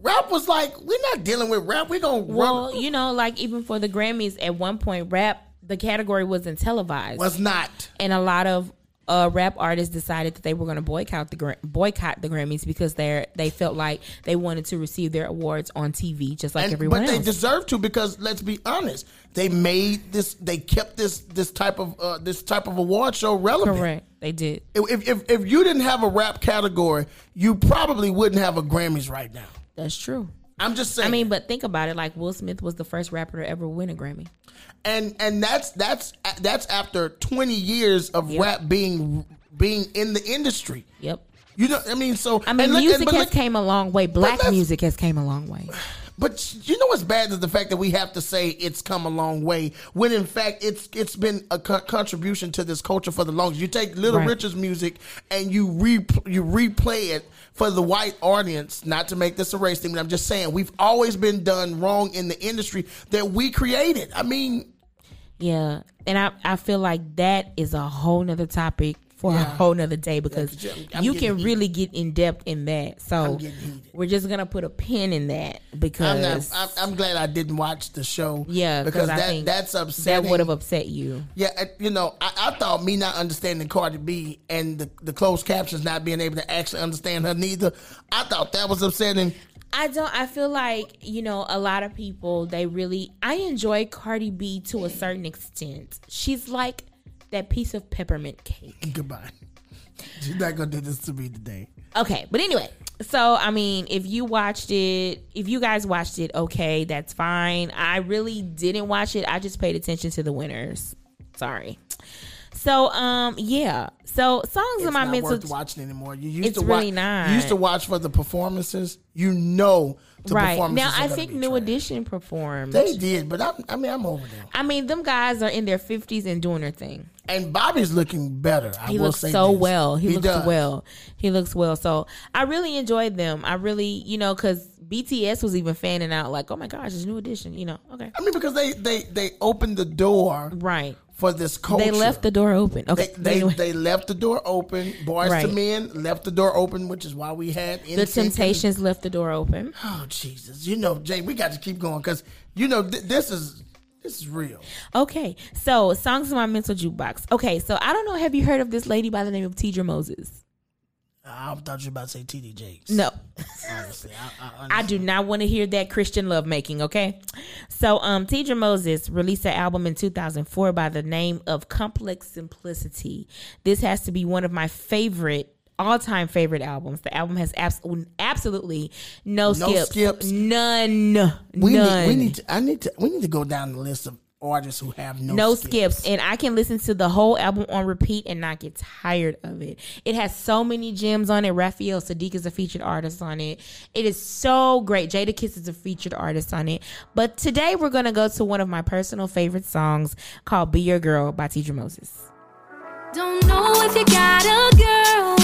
S3: Rap was like, we're not dealing with rap. We're gonna
S2: well
S3: run.
S2: you know like even for the grammys at one point rap the category wasn't televised
S3: Was not.
S2: and a lot of uh, rap artists decided that they were going to boycott the boycott the Grammys because they they felt like they wanted to receive their awards on TV just like
S3: And-
S2: everyone
S3: but they deserve to because let's be honest, they made this. They kept this this type of uh, this type of award show relevant.
S2: Correct, they did.
S3: If, if if you didn't have a rap category, you probably wouldn't have a Grammys right now.
S2: That's true.
S3: I'm just saying.
S2: I mean, but think about it. Like Will Smith was the first rapper to ever win a Grammy.
S3: and and that's that's that's after 20 years of rap being being in the industry.
S2: Yep.
S3: You know, I mean, so
S2: I mean,
S3: and look-
S2: music
S3: but
S2: has
S3: look-
S2: came a long way. Black music has came a long way.
S3: But you know what's bad is the fact that we have to say it's come a long way when in fact it's it's been a co- contribution to this culture for the longest. You take Little
S2: Right.
S3: Richard's music and you re you replay it for the white audience. Not to make this a race thing, but I'm just saying we've always been done wrong in the industry that we created. I mean,
S2: Yeah, and I I feel like that is a whole nother topic for a whole nother day because
S3: 'cause I'm- I'm
S2: you can
S3: heated.
S2: really get in depth in that. So we're just gonna put a pin in that because
S3: I'm not. I'm, glad I didn't watch the show.
S2: yeah,
S3: because that that's upsetting.
S2: That would have upset you.
S3: Yeah, you know, I, I thought me not understanding Cardi B and the, the closed captions not being able to actually understand her neither. I thought that was upsetting.
S2: I don't. I feel like you know a lot of people. They really. I enjoy Cardi B to a certain extent. She's like that piece of peppermint cake.
S3: Goodbye. She's not gonna do this to me today.
S2: Okay, but anyway, so I mean, if you watched it, if you guys watched it, okay, that's fine. I really didn't watch it. I just paid attention to the winners. Sorry. So um yeah. So songs
S3: It's
S2: of my
S3: not
S2: mental
S3: worth watching anymore. You used
S2: It's
S3: to watch.
S2: really not.
S3: You used to watch for the performances. You know
S2: right now. I think New
S3: trash.
S2: Edition performed.
S3: They did, but I'm, I mean, I'm over them.
S2: I mean, them guys are in their fifties and doing their thing.
S3: And Bobby's looking better. I
S2: He
S3: will
S2: looks
S3: say
S2: so
S3: this.
S2: well. He, looks
S3: does.
S2: well. He looks well. So I really enjoyed them. I really, you know, because BTS was even fanning out like, oh my gosh, it's New Edition. You know, okay,
S3: I mean, because they they they opened the door
S2: right.
S3: For this culture.
S2: They left the door open. Okay.
S3: They, they,
S2: anyway.
S3: they left the door open. Boyz
S2: II
S3: Men left the door open, which is why we had
S2: the Temptations left the door open.
S3: Oh Jesus! You know, Jay, we got to keep going because you know th- this is this is real.
S2: Okay, so songs in my mental jukebox. Okay, so I don't know. Have you heard of this lady by the name of Teedra Moses?
S3: I thought you were about to say TD Jakes.
S2: No,
S3: honestly, I, I,
S2: I do not want to hear that Christian lovemaking. Okay, so um, Teedra Moses released an album in 2004 by the name of Complex Simplicity. This has to be one of my favorite. All-time favorite albums. The album has abs- absolutely no, skips,
S3: skips.
S2: none,
S3: we
S2: none.
S3: need we need to, I need to we need to go down the list of artists who have no
S2: no
S3: skips.
S2: skips. and i can listen to the whole album on repeat and not get tired of it it has so many gems on it Raphael Saadiq is a featured artist on it it is so great Jadakiss is a featured artist on it but today we're going to go to one of my personal favorite songs called be your girl by Teedra Moses
S4: Don't know if you got a girl.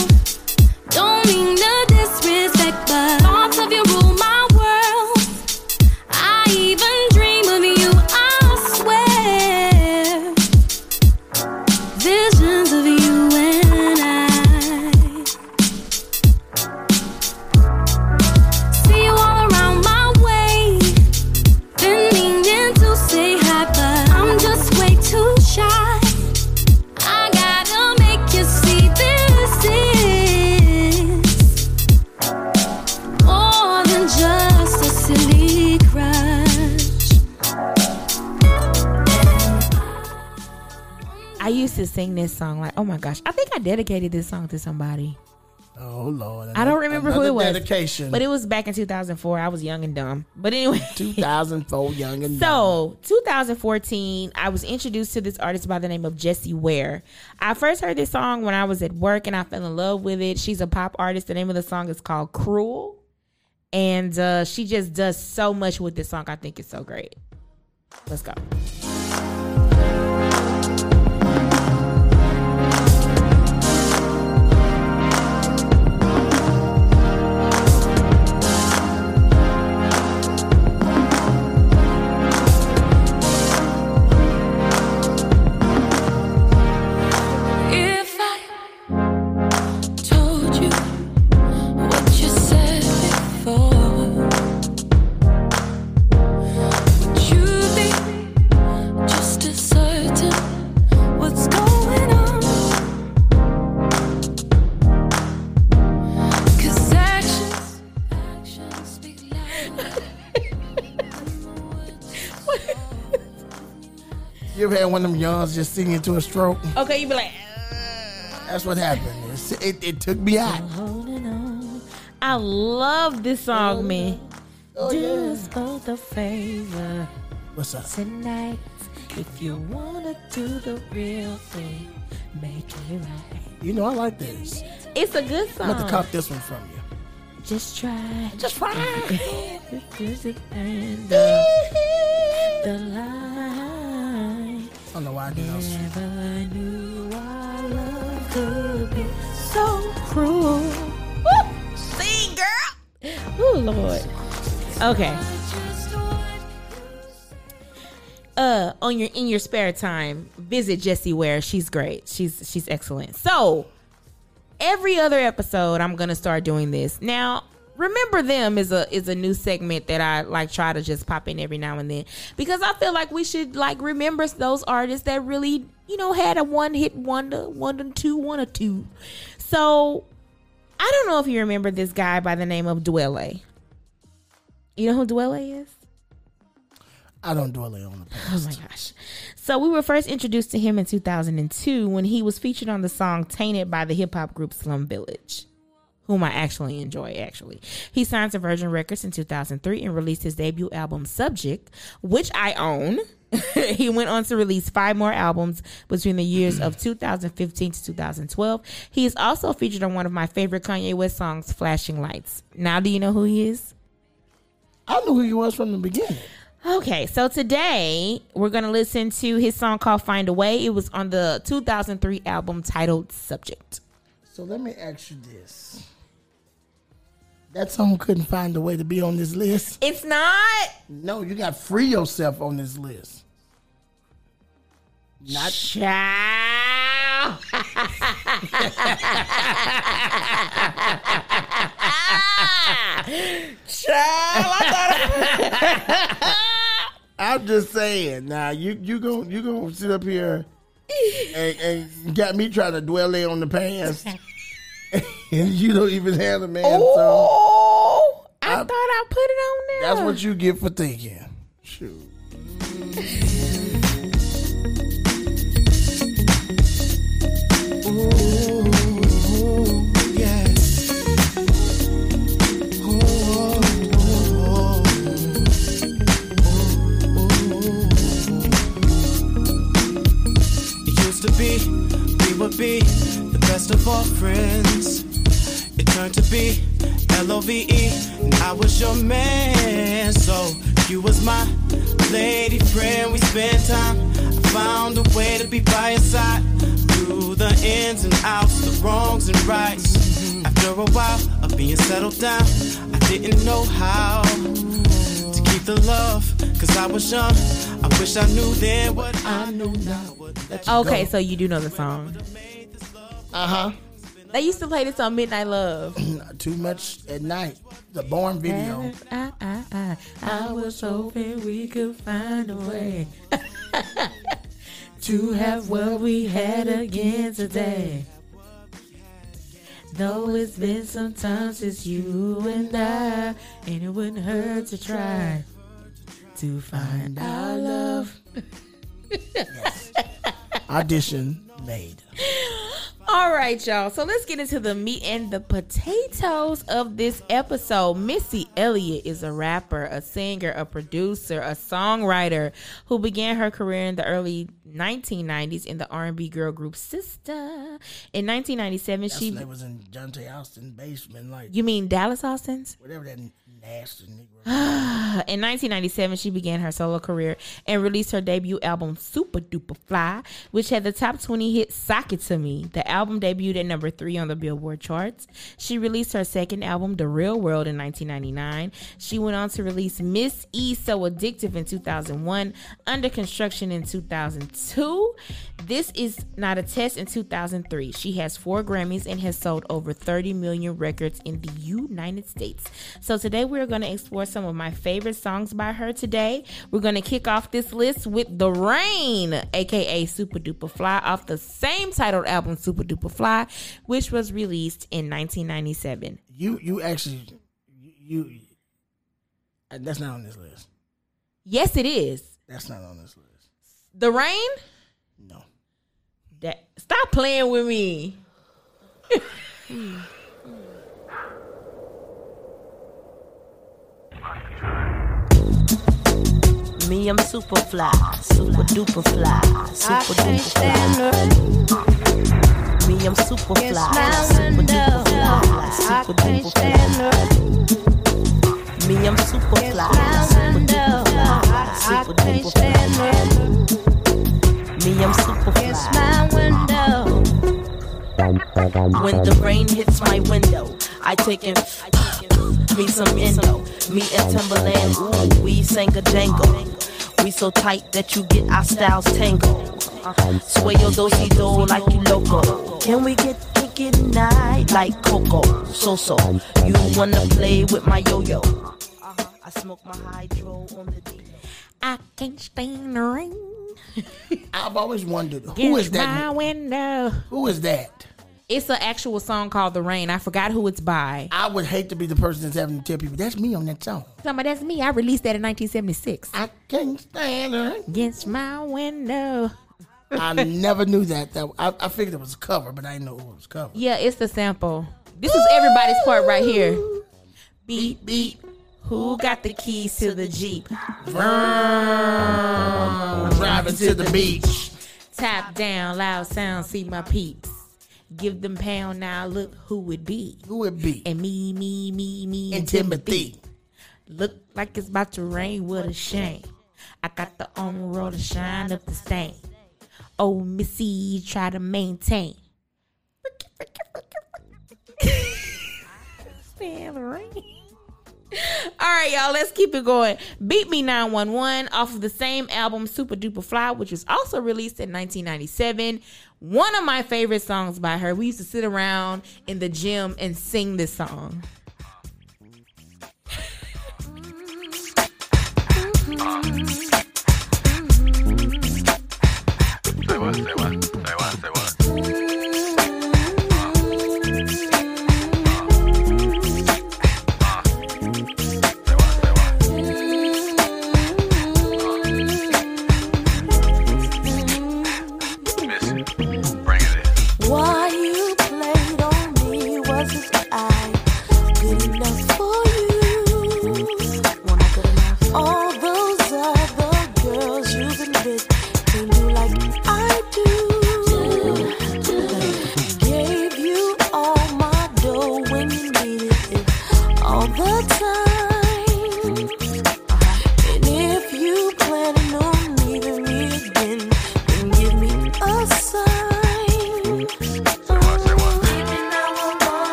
S4: Don't mean no disrespect, but thoughts of you rule to
S2: sing this song like oh my gosh i think i dedicated this song to somebody
S3: Oh Lord!
S2: i don't remember who it was
S3: Dedication,
S2: but it was back in 2004 i was young and dumb but anyway
S3: 2004, young and dumb.
S2: So, 2014, I was introduced to this artist by the name of Jessie Ware. I first heard this song when I was at work and I fell in love with it. She's a pop artist. The name of the song is called Cruel. And uh, she just does so much with this song. I think it's so great. Let's go.
S3: One of them yawns just singing to a stroke?
S2: Okay, you be like,
S3: That's what happened. It's- It, it took me out.
S2: I love this song, man.
S3: Oh,
S2: Do
S3: yeah.
S2: us both a favor.
S3: What's up?
S2: tonight. If you wanna do the real thing, make it right.
S3: You know I like this.
S2: It's a good song.
S3: I'm to cop this one from you.
S2: Just try.
S3: Just try.
S2: The the.
S3: I know why I
S2: knew our love could be so cruel. Woo! Sing, girl. Oh Lord. Okay. Uh on your in your spare time visit jessie ware she's great she's she's excellent so every other episode i'm gonna start doing this now remember them is a is a new segment that i like try to just pop in every now and then. Because i feel like we should like remember those artists that really you know had a one hit wonder one or two one or two. So i don't know if you remember this guy by the name of Dwele. You know who Dwele is?
S3: I don't dwell on the past.
S2: Oh my gosh. So we were first introduced to him in 2002 when he was featured on the song Tainted by the hip hop group Slum Village, whom I actually enjoy actually. He signed to Virgin Records in 2003 and released his debut album Subject, which I own. he went on to release five more albums between the years of 2015 to 2012. He is also featured on one of my favorite Kanye West songs, Flashing Lights. Now, do you know who he is?
S3: I knew who he was from the beginning.
S2: Okay, so today we're gonna listen to his song called "Find a Way." It was on the 2003 album titled "Subject."
S3: So let me ask you this. That song couldn't find a way to be on this list.
S2: It's not.
S3: No, you got free yourself on this list. Not
S2: Child. Child, I thought
S3: I'm just saying. Now you you go you gonna sit up here and, and got me trying to dwell there on the past, and you don't even have the man song.
S2: Oh, I,
S3: I-
S2: thought I put it on there.
S3: That's what you get for thinking. Shoot. Ooh, yeah.
S5: It used to be, we would be the best of all friends. It turned to be L O V E, and I was your man. So you was my lady friend. We spent time. I found a way to be by your side through the ins and outs, the wrongs and rights. After a while of being settled down, I didn't know how to keep the love, cause I was young. I wish I knew then what I know now.
S2: Okay, so you do know the song.
S3: Uh huh.
S2: They used to play this on Midnight Love.
S3: Too much at night. The Born video.
S2: I, I, I, I was hoping we could find a way to have what we had again today. Though it's been some time since you and I, and it wouldn't hurt to try to find our love. yes.
S3: Audition made.
S2: All right, y'all. So let's get into the meat and the potatoes of this episode. Missy Elliott is a rapper, a singer, a producer, a songwriter who began her career in the early 1990s in the R&B girl group Sista. In 1997,
S3: That's
S2: she
S3: was in Jonte Austin basement, like
S2: You mean Dallas Austin's?
S3: whatever that nasty nigga.
S2: In 1997, she began her solo career and released her debut album Supa Dupa Fly, which had the top 20 hit Sock It To Me. The album debuted at number three on the Billboard charts. She released her second album, The Real World, in 1999. She went on to release Miss E So Addictive in 2001, Under Construction in 2002. This is not a test in 2003. She has four Grammys and has sold over 30 million records in the United States. So today we're going to explore some of my favorite songs by her today. We're going to kick off this list with The Rain, aka Supa Dupa Fly, off the same titled album Super Duper Fly, which was released in 1997.
S3: You you actually you, you uh, that's not on this list.
S2: Yes, it is.
S3: That's not on this list.
S2: The Rain?
S3: No.
S2: That Stop playing with me.
S6: Me, I'm super fly, super duper fly, super duper fly. Me, I'm super fly, super duper fly, super duper fly. Me, I'm super fly, super duper fly, super duper fly. Me, I'm super fly. When the rain hits my window, I take it. Me some endo, me and Timbaland, ooh, we sang a jangle. We so tight that you get our styles tangled. Sway your do-si do like you loco. Can we get kinky tonight like Coco? So so, you wanna play with my yo-yo? Uh-huh. I smoke my hydro on the D.
S2: I can't stand the rain.
S3: I've always wondered who
S2: Against
S3: is that?
S2: My window.
S3: Who is that?
S2: It's an actual song called The Rain. I forgot who it's by.
S3: I would hate to be the person that's having to tell people that's me on that song.
S2: Somebody, that's me. I released that in 1976.
S3: I can't stand it.
S2: Against my window.
S3: I never knew that. That I, I figured it was a cover, but I didn't know it was cover.
S2: Yeah, it's the sample. This is everybody's part right here. Beep, beep. Who got the keys to the Jeep?
S3: I'm driving to the beach.
S2: Top down, loud sound, see my peeps. Give them pound now, look who it be.
S3: Who it be?
S2: And me, me, me, me,
S3: And Timothy.
S2: Look like it's about to rain, what a shame. I got the on roll to shine up the stain. Oh, Missy, try to maintain. Stand the rain. All right, y'all, let's keep it going. Beep Me 911 off of the same album, Supa Dupa Fly, which was also released in 1997. One of my favorite songs by her. We used to sit around in the gym and sing this song.
S7: Say what? Say what?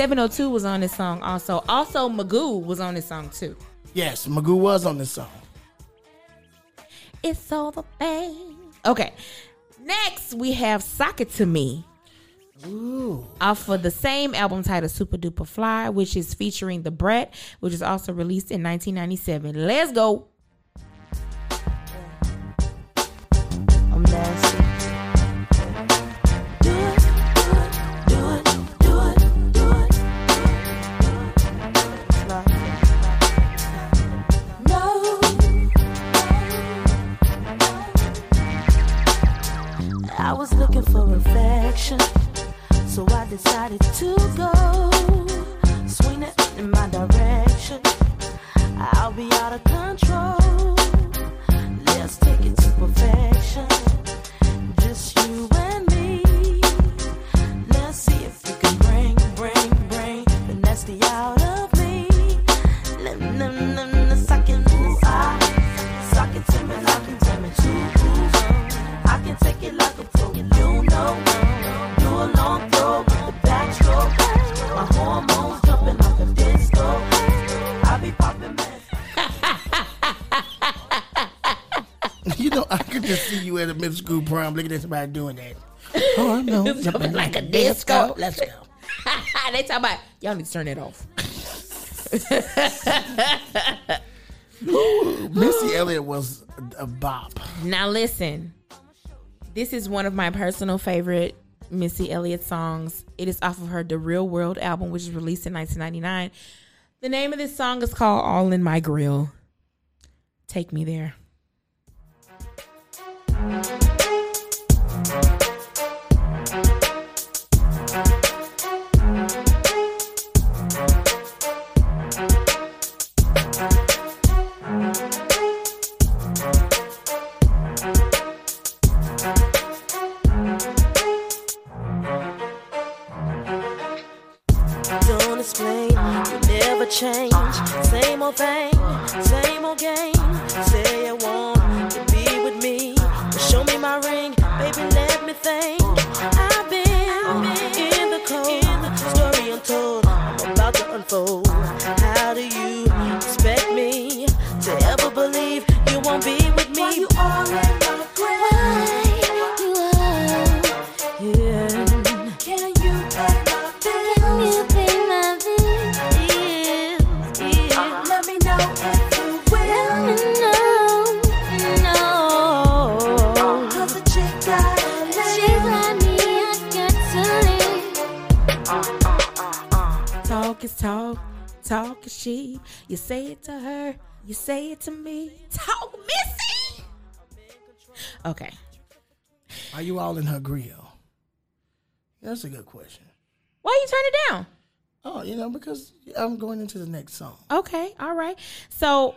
S2: 702 was on this song also. Also, Magoo was on this song too.
S3: Yes, Magoo was on this song.
S2: It's all the thing. Okay. Next, we have Sock It To Me.
S3: Ooh.
S2: Off of the same album titled Supa Dupa Fly, which is featuring Da Brat, which is also released in 1997. Let's go.
S6: Decided to go. Swing it in my direction. I'll be out of control.
S3: At a middle school prom looking at somebody doing that. Oh, I know. Jumping like a disco. Let's go.
S2: they talk about y'all need to turn it off.
S3: Missy Elliott was a, a bop.
S2: Now listen, this is one of my personal favorite Missy Elliott songs. It is off of her The Real World album, which is released in 1999. The name of this song is called All in My Grill. Take me there.
S6: To me.
S2: Talk, Missy. Okay.
S3: Are you all in her grill? That's a good question.
S2: Why you turn it down?
S3: Oh, you know, because I'm going into the next song.
S2: Okay, all right. So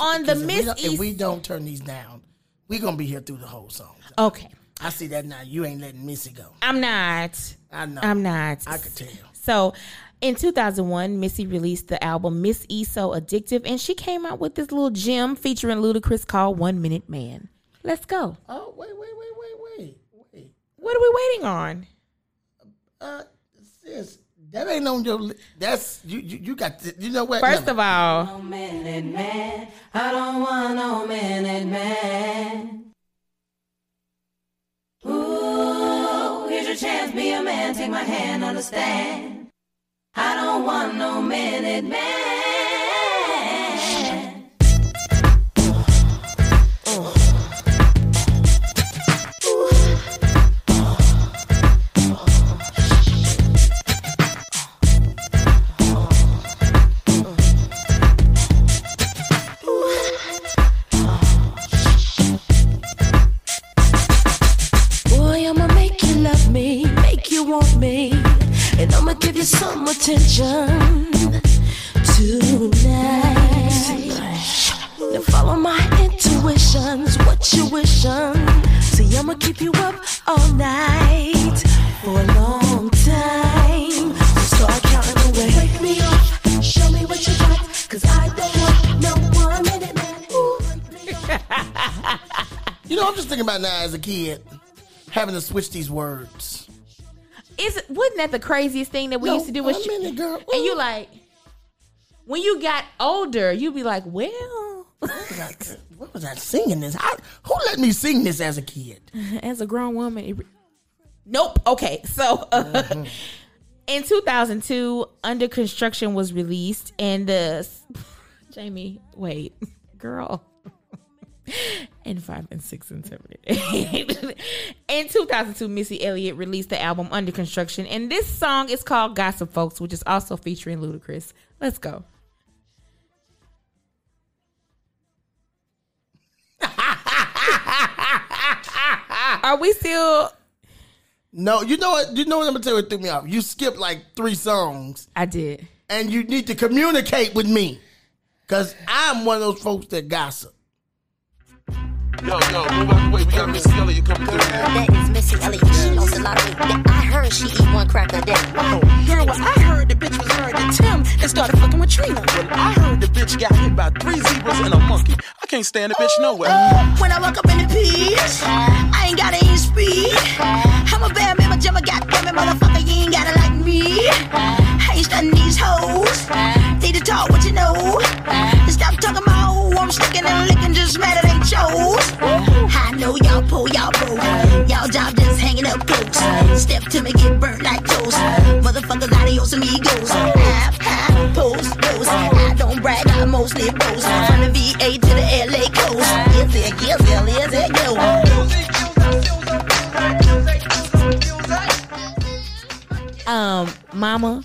S2: On the
S3: Because if we don't- If we don't turn these down, we're gonna be here through the whole song.
S2: okay,
S3: I see that now. You ain't letting Missy go.
S2: I'm not.
S3: I know.
S2: I'm not.
S3: I could tell.
S2: So In 2001, Missy released the album Miss E So Addictive, and she came out with this little gem featuring Ludacris called One Minute Man. Let's go.
S3: Oh wait, wait, wait, wait, wait, wait.
S2: What are we waiting on?
S3: Uh, sis, that ain't on your. Li- that's you. You, you got. To, you know what?
S2: First of all,
S6: No minute man, I don't want no minute man. Ooh, here's your chance, be a man, take my hand, understand. I don't want no minute man.
S3: Kid, having to switch these words.
S2: is wasn't that the craziest thing that we
S3: No,
S2: used to do? Was sh-
S3: girl.
S2: and you like when you got older, you'd be like, well,
S3: What was I singing this? How, who let me sing this as a kid?
S2: as a grown woman, re- nope. Okay, so uh, in 2002, Under Construction was released, and the Jamie, wait, girl. And five and six and seven. and eight. In 2002, Missy Elliott released the album Under Construction, and this song is called Gossip Folks, which is also featuring Ludacris. Let's go. Are we still?
S3: No, you know what? You know what I'm gonna tell you what threw me off. You skipped like three songs,
S2: I did.
S3: and you need to communicate with me, cause I'm one of those folks that gossip.
S7: Yo, yo, move out the way. We got Miss Elliott coming through.
S4: That is Missy Elliott. She knows a lot of it. I heard she eat one crack a day.
S8: Oh, Girl, well, I heard the bitch was married to Tim and started fucking with Trina. Well, I heard the bitch got hit by three zebras and a monkey. I can't stand the bitch nowhere.
S9: When I walk up in the piece, I ain't got any speed. Pull, y'all pull. Y'all job just hanging up close. Step to me, get burnt like toast. Motherfuckers, adios amigos. Half, half, post, post. I don't brag, I mostly boast. From the VA to the LA coast. Is it, is it, is it, yo.
S2: Um, Mama,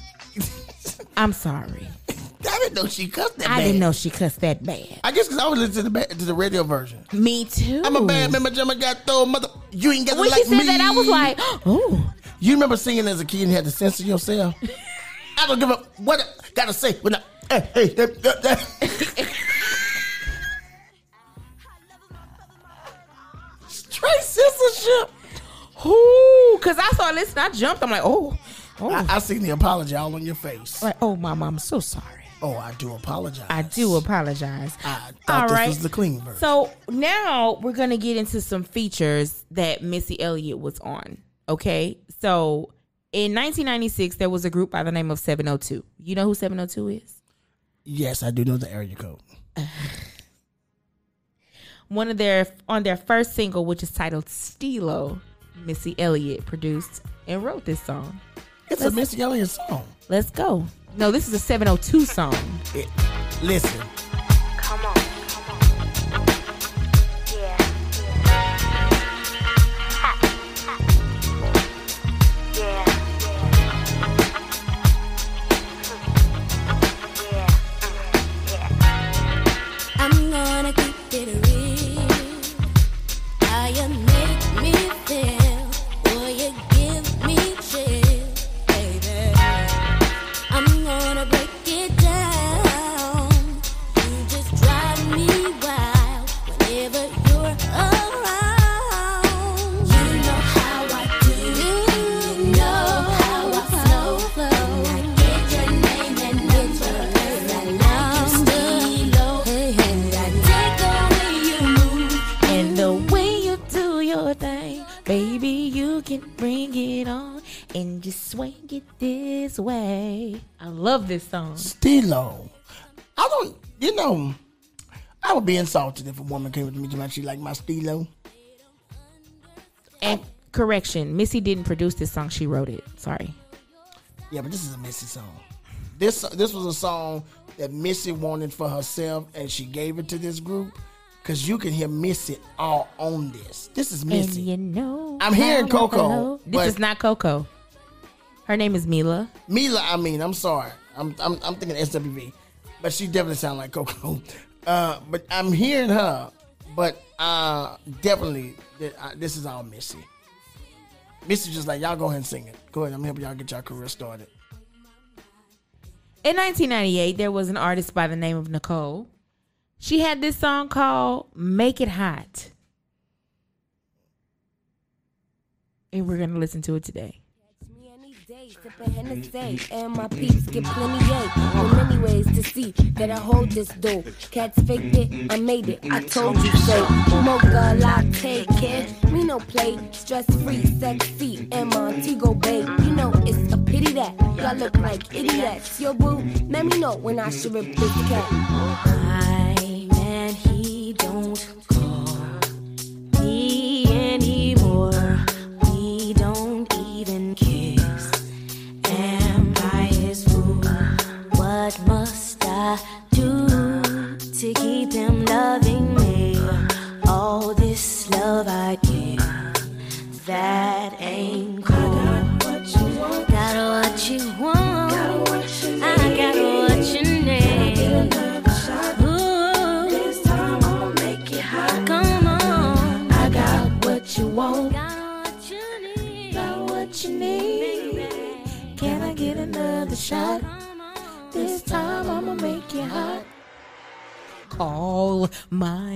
S2: I'm sorry.
S3: I didn't know she cussed that
S2: I
S3: bad.
S2: didn't know she cussed that bad.
S3: I guess because I was listening to the ba- to the radio version.
S2: Me too.
S3: I'm a bad man, my jam, got throw mother. You ain't got to
S2: When
S3: like
S2: she said
S3: me.
S2: that, I was like, oh.
S3: You remember singing as a kid and had to censor yourself? I don't give a what I gotta say when I hey hey, hey, hey, hey. Straight censorship.
S2: Ooh, cause I saw this and I jumped. I'm like, oh, oh,
S3: I, I seen the apology all on your face.
S2: like, oh, mama, I'm so sorry.
S3: Oh, I do apologize.
S2: I do apologize.
S3: I thought
S2: All
S3: this
S2: right.
S3: was the clean version.
S2: So now we're gonna get into some features that Missy Elliott was on. Okay, so in 1996 there was a group by the name of 702. You know who 702 is?
S3: yes, I do know the area code.
S2: One of their on their first single, which is titled "Steelo," Missy Elliott produced and wrote this song.
S3: It's a Missy Elliott song.
S2: Let's go. No, this is a 702 song.
S3: It, listen,
S4: Come on, come on.
S2: This song.
S3: Steelo. I don't, you know, I would be insulted if a woman came up to me and she like my steelo.
S2: And correction, Missy didn't produce this song. She wrote it. Sorry.
S3: Yeah, but this is a Missy song. This this was a song that Missy wanted for herself, and she gave it to this group. Cause you can hear Missy all on this. This is Missy.
S2: And you know,
S3: I'm hearing Coco.
S2: This is not Coco. Her name is Meelah.
S3: Meelah, I mean, I'm sorry. I'm I'm, I'm thinking SWV, but she definitely sound like Coco. Uh, but I'm hearing her, but uh, definitely uh, this is all Missy. Missy just like y'all go ahead and sing it. Go ahead, I'm helping y'all get y'all career started.
S2: In 1998, there was an artist by the name of Nicole. She had this song called Make It Hot. And we're going to listen to it today.
S10: And my peeps get plenty yay. In many ways to see that I hold this dough. Cats faked it, I made it. I told you so. Mocha latte, kid. Me no play. Stress free, sexy, and Montego Bay. You know it's a pity that y'all look like idiots. Yo, boo, let me know when I should rip this cat.
S4: I man, he don't call me anymore. What must I do to keep him loving me? All this love I give, that ain't cool.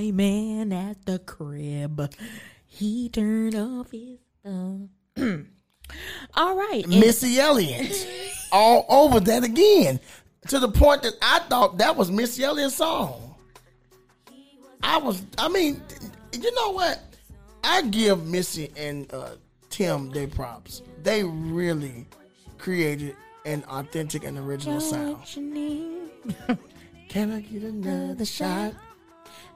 S2: My man at the crib. He turned off his phone. All right.
S3: Missy Elliott, all over that again, to the point that I thought that was Missy Elliott's song. I was, I mean, you know what? I give Missy and uh, Tim their props. They really created an authentic and original sound.
S2: What you need.
S3: Can I get another shot?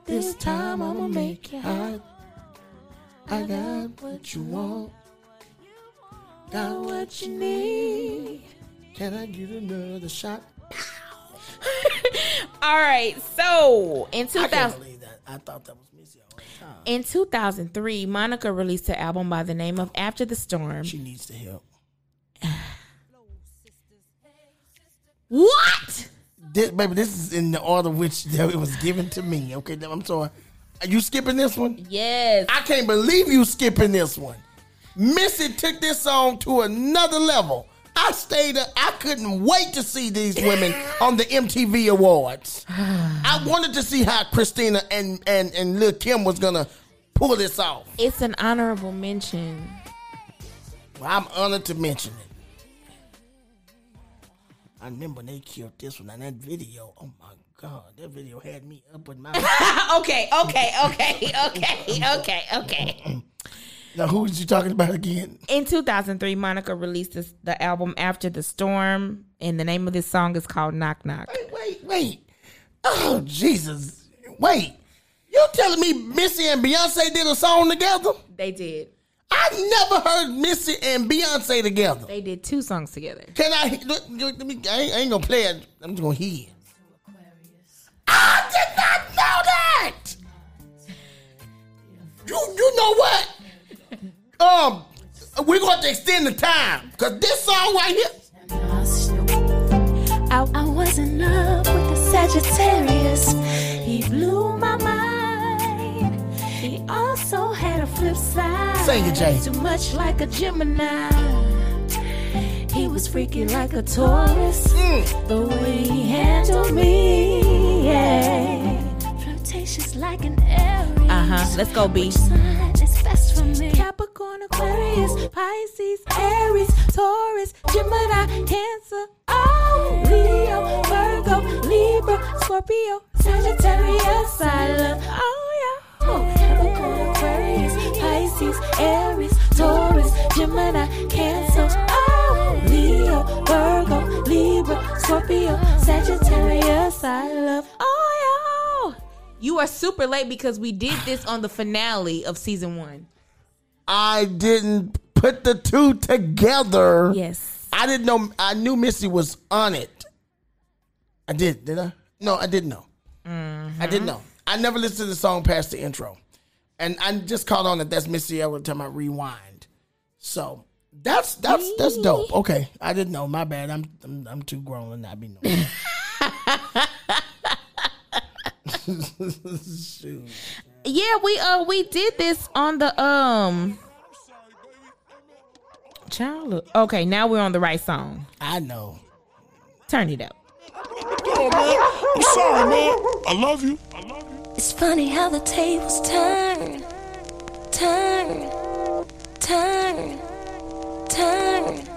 S3: This time I'ma make it hot. I got what you want. Got what you need. Can I get another shot?
S2: All right. So in
S3: I
S2: 2000,
S3: believe. I thought that was Missy. all the time.
S2: in 2003, Monica released an album by the name of After the Storm.
S3: She needs the help.
S2: What?
S3: This, baby, this is in the order which it was given to me. Okay, I'm sorry. Are you skipping this one?
S2: Yes.
S3: I can't believe you skipping this one. Missy took this song to another level. I stayed up. I couldn't wait to see these women on the MTV Awards. I wanted to see how Christina and, and, and Lil Kim was going to pull this off.
S2: It's an honorable mention.
S3: Well, I'm honored to mention it. I remember when they killed this one and that video. Oh my God, that video had me up with my.
S2: okay, okay, okay, okay, okay, okay.
S3: now, who was you talking about again?
S2: In 2003, Monica released this, the album After the Storm, and the name of this song is called Knock Knock.
S3: Wait, wait, wait. Oh, Jesus. Wait. You telling me Missy and Beyonce did a song together?
S2: They did.
S3: I never heard Missy and Beyonce together.
S2: They did two songs together.
S3: Can I? Let, let me, I, ain't, I ain't gonna play it. I'm just gonna hear. it. I did not know that. You you know what? Um, we're going to extend the time because this song right here.
S4: I, I was in love with the Sagittarius. He blew my mind. He also had a flip side.
S3: Sing it, Jay.
S4: Too much like a Gemini. He was freaky like a Taurus.
S3: Mm.
S4: The way he handled me, yeah. Flirtatious like an Aries.
S2: Uh huh. Let's go, B.
S4: Which sign is best for me?
S2: Capricorn, Aquarius, Pisces, Aries, Taurus, Gemini, Cancer, oh, Leo, Virgo, Libra, Scorpio, Sagittarius, I love, oh yeah. Oh, Capricorn, Aquarius, Pisces, Aries, Taurus, Gemini, Cancer, oh, Leo, Virgo, Libra,
S10: Scorpio, Sagittarius, I love.
S2: Oh, yo. You are super late because we did this on the finale of season one.
S3: I didn't put the two together.
S2: Yes.
S3: I didn't know. I knew Missy was on it. I did. Did I? No, I didn't know. I didn't mm-hmm. know. I never listened to the song past the intro, and I just caught on that that's Missy every time I rewind. So that's that's that's dope. Okay, I didn't know. My bad. I'm I'm, I'm too grown to not be knowing. Shoot.
S2: Yeah, we uh we did this on the um Child. Okay, now we're on the right song.
S3: I know.
S2: Turn it up.
S8: I'm sorry, man. I love you.
S10: I love you. It's funny how the tables turn, turn, turn,
S2: turn.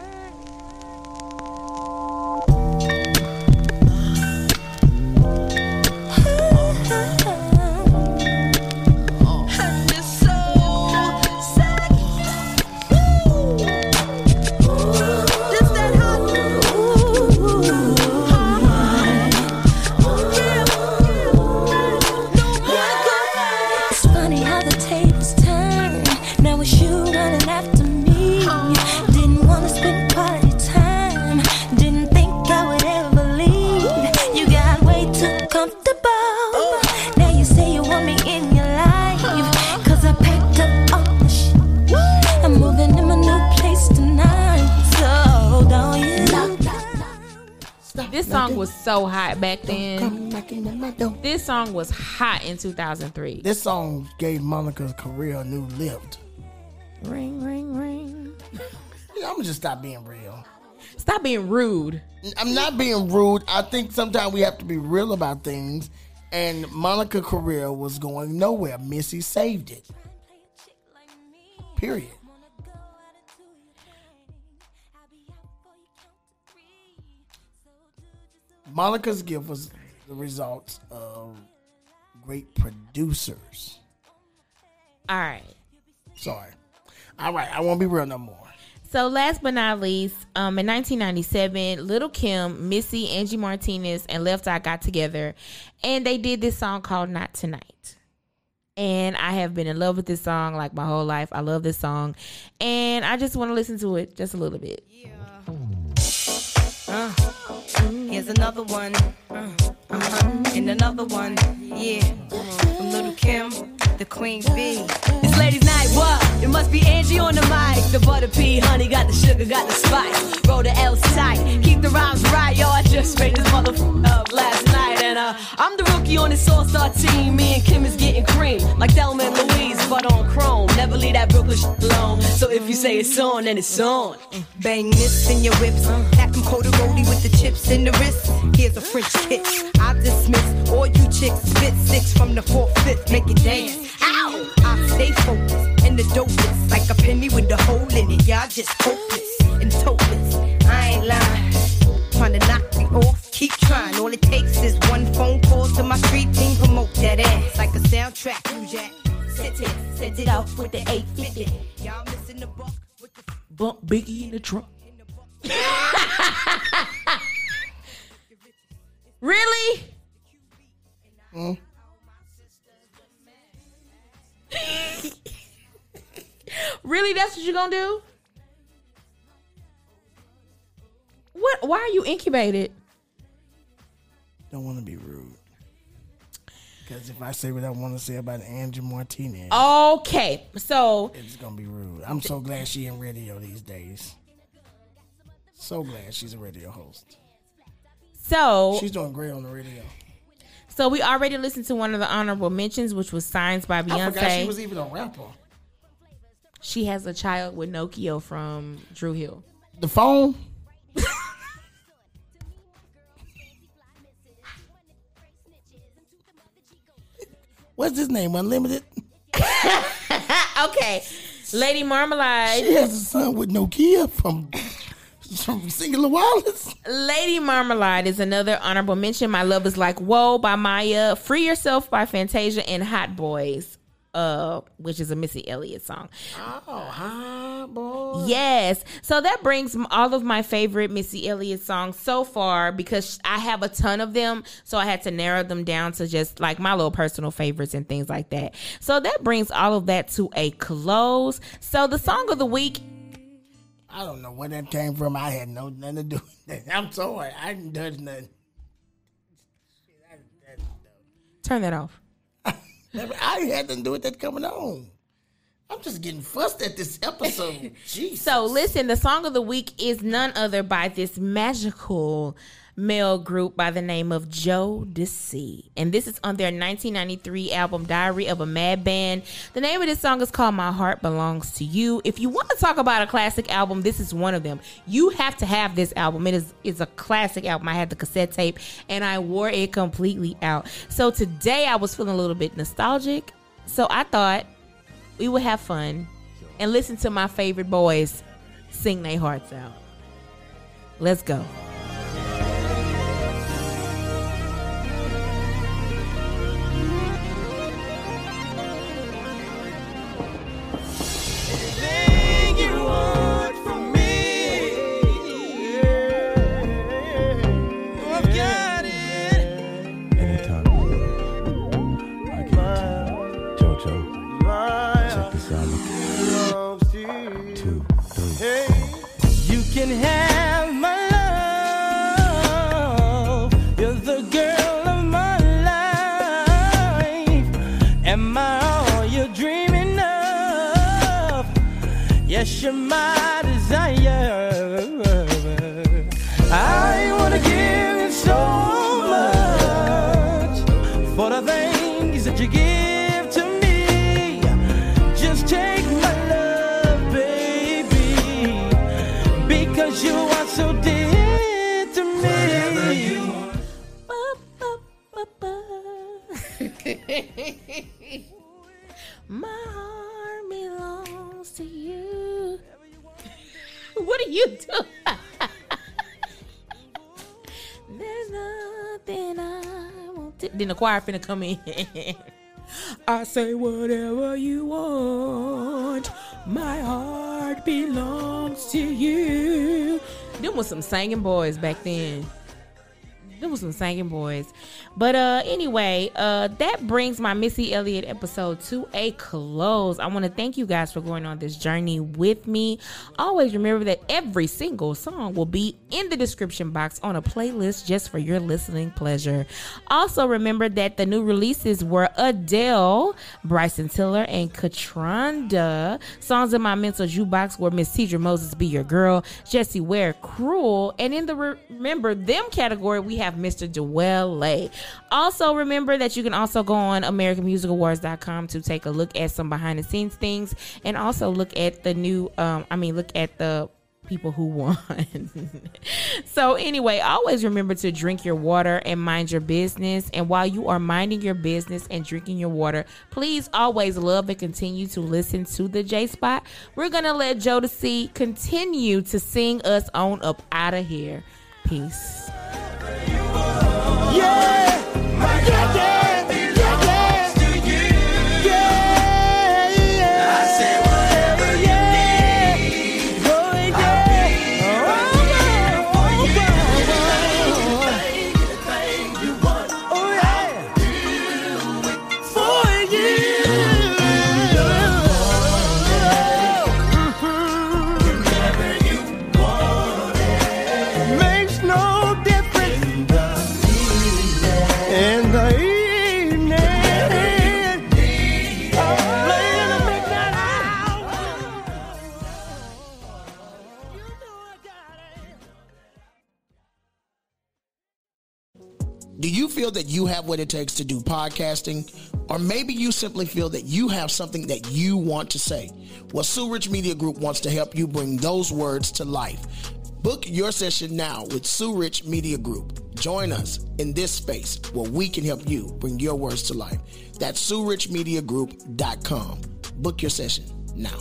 S2: Song was hot in 2003.
S3: This song gave Monica's career a new lift.
S2: Ring, ring, ring.
S3: Yeah, I'm gonna just stop being real.
S2: Stop being rude.
S3: I'm not being rude. I think sometimes we have to be real about things. And Monica's career was going nowhere. Missy saved it. Period. Monica's gift was the results of great producers.
S2: All right.
S3: Sorry. All right, I won't be real no more.
S2: So last but not least, um, in 1997, Little Kim, Missy, Angie Martinez, and Left Eye got together, and they did this song called "Not Tonight." And I have been in love with this song like my whole life. I love this song, and I just want to listen to it just a little bit.
S11: Uh, here's another one. Uh, uh-huh. And another one. Yeah. From Little Kim, the Queen Bee. It's ladies' night, what? It must be Angie on the mic. The butter pea, honey, got the sugar, got the spice. Roll the L's tight. Keep the rhymes right, yo. I just made this motherfucker up last night. And uh, I'm the rookie on this all star team. Me and Kim is getting cream. Like Thelma and Louise, but on chrome. Never leave that Brooklyn shit alone. So if you say it's on, then it's on. Bang this in your whips. Pack 'em cold in the wrist. Here's a French kiss. I dismiss all you chicks. Spit six from the fourth, fifth. Make it dance. Ow! I stay focused and the dopest. Like a penny with a hole in it. Y'all just hopeless and topless. I ain't lying. Trying to knock me off. Keep trying. All it takes is one phone call to my street team. Promote that ass like a soundtrack. You jack. Set it, set it off with the 850. Y'all missing the buck.
S2: Bump Biggie in the trunk. Really? That's what you're gonna do? What? Why are you incubated?
S3: Don't want to be rude. Because if I say what I want to say about Angie Martinez,
S2: Okay, so
S3: it's gonna be rude. I'm so glad she in radio these days. So glad she's a radio host.
S2: so
S3: She's doing great on the radio.
S2: so we already listened to one of the honorable mentions, which was "Signs" by Beyonce.
S3: I forgot she was even a rapper.
S2: She has a child with Nokia from Dru Hill.
S3: The phone. What's his name? Unlimited.
S2: okay, Lady Marmalade.
S3: She has a son with Nokia from from Cingular Wireless.
S2: Lady Marmalade is another honorable mention. My Love is Like Whoa by Mya, Free Yourself by Fantasia, and Hot Boys. Uh, which is a Missy Elliott song.
S3: Oh, hi, boy.
S2: Yes. So that brings all of my favorite Missy Elliott songs so far because I have a ton of them. So I had to narrow them down to just like my little personal favorites and things like that. So that brings all of that to a close. So the song of the week
S3: I don't know where that came from. I had no nothing to do with that. I'm sorry. I didn't do nothing.
S2: Turn that off.
S3: I had nothing to do with that coming on. I'm just getting fussed at this episode. Jeez.
S2: So listen, the song of the week is none other by this magical male group by the name of Jodeci. And this is on their 1993 album Diary of a Mad Band. The name of this song is called My Heart Belongs to You. If you want to talk about a classic album, this is one of them. You have to have this album. It is it's a classic album. I had the cassette tape and I wore it completely out. So today I was feeling a little bit nostalgic. So I thought we would have fun and listen to my favorite boys sing their hearts out. Let's go.
S5: You
S2: doing? There's nothing I want to. Then the choir finna come in. I say whatever you want. My heart belongs to you. Them was some singing boys back then. There was some singing boys. But uh anyway, uh that brings my Missy Elliott episode to a close. I want to thank you guys for going on this journey with me. Always remember that every single song will be in the description box on a playlist just for your listening pleasure. Also remember that the new releases were Adele, Bryson Tiller, and Kaytranada. Songs in my mental jukebox were Miss Teedra Moses Be Your Girl, Jessie Ware Cruel, and in the re- remember them category we have Mr. Joel Lay. Also remember that you can also go on AmericanMusicAwards.com to take a look at some behind the scenes things and also look at the new um I mean look at the people who won. so anyway, always remember to drink your water and mind your business. And while you are minding your business and drinking your water, please always love and continue to listen to the J Spot. We're gonna let Jodeci continue to sing us on up out of here. Peace.
S5: Yeah, yeah, yeah,
S3: Do you feel that you have what it takes to do podcasting? Or maybe you simply feel that you have something that you want to say? Well, Sue Rich Media Group wants to help you bring those words to life. Book your session now with Sue Rich Media Group. Join us in this space where we can help you bring your words to life. That's SueRichMediaGroup.com. Book your session now.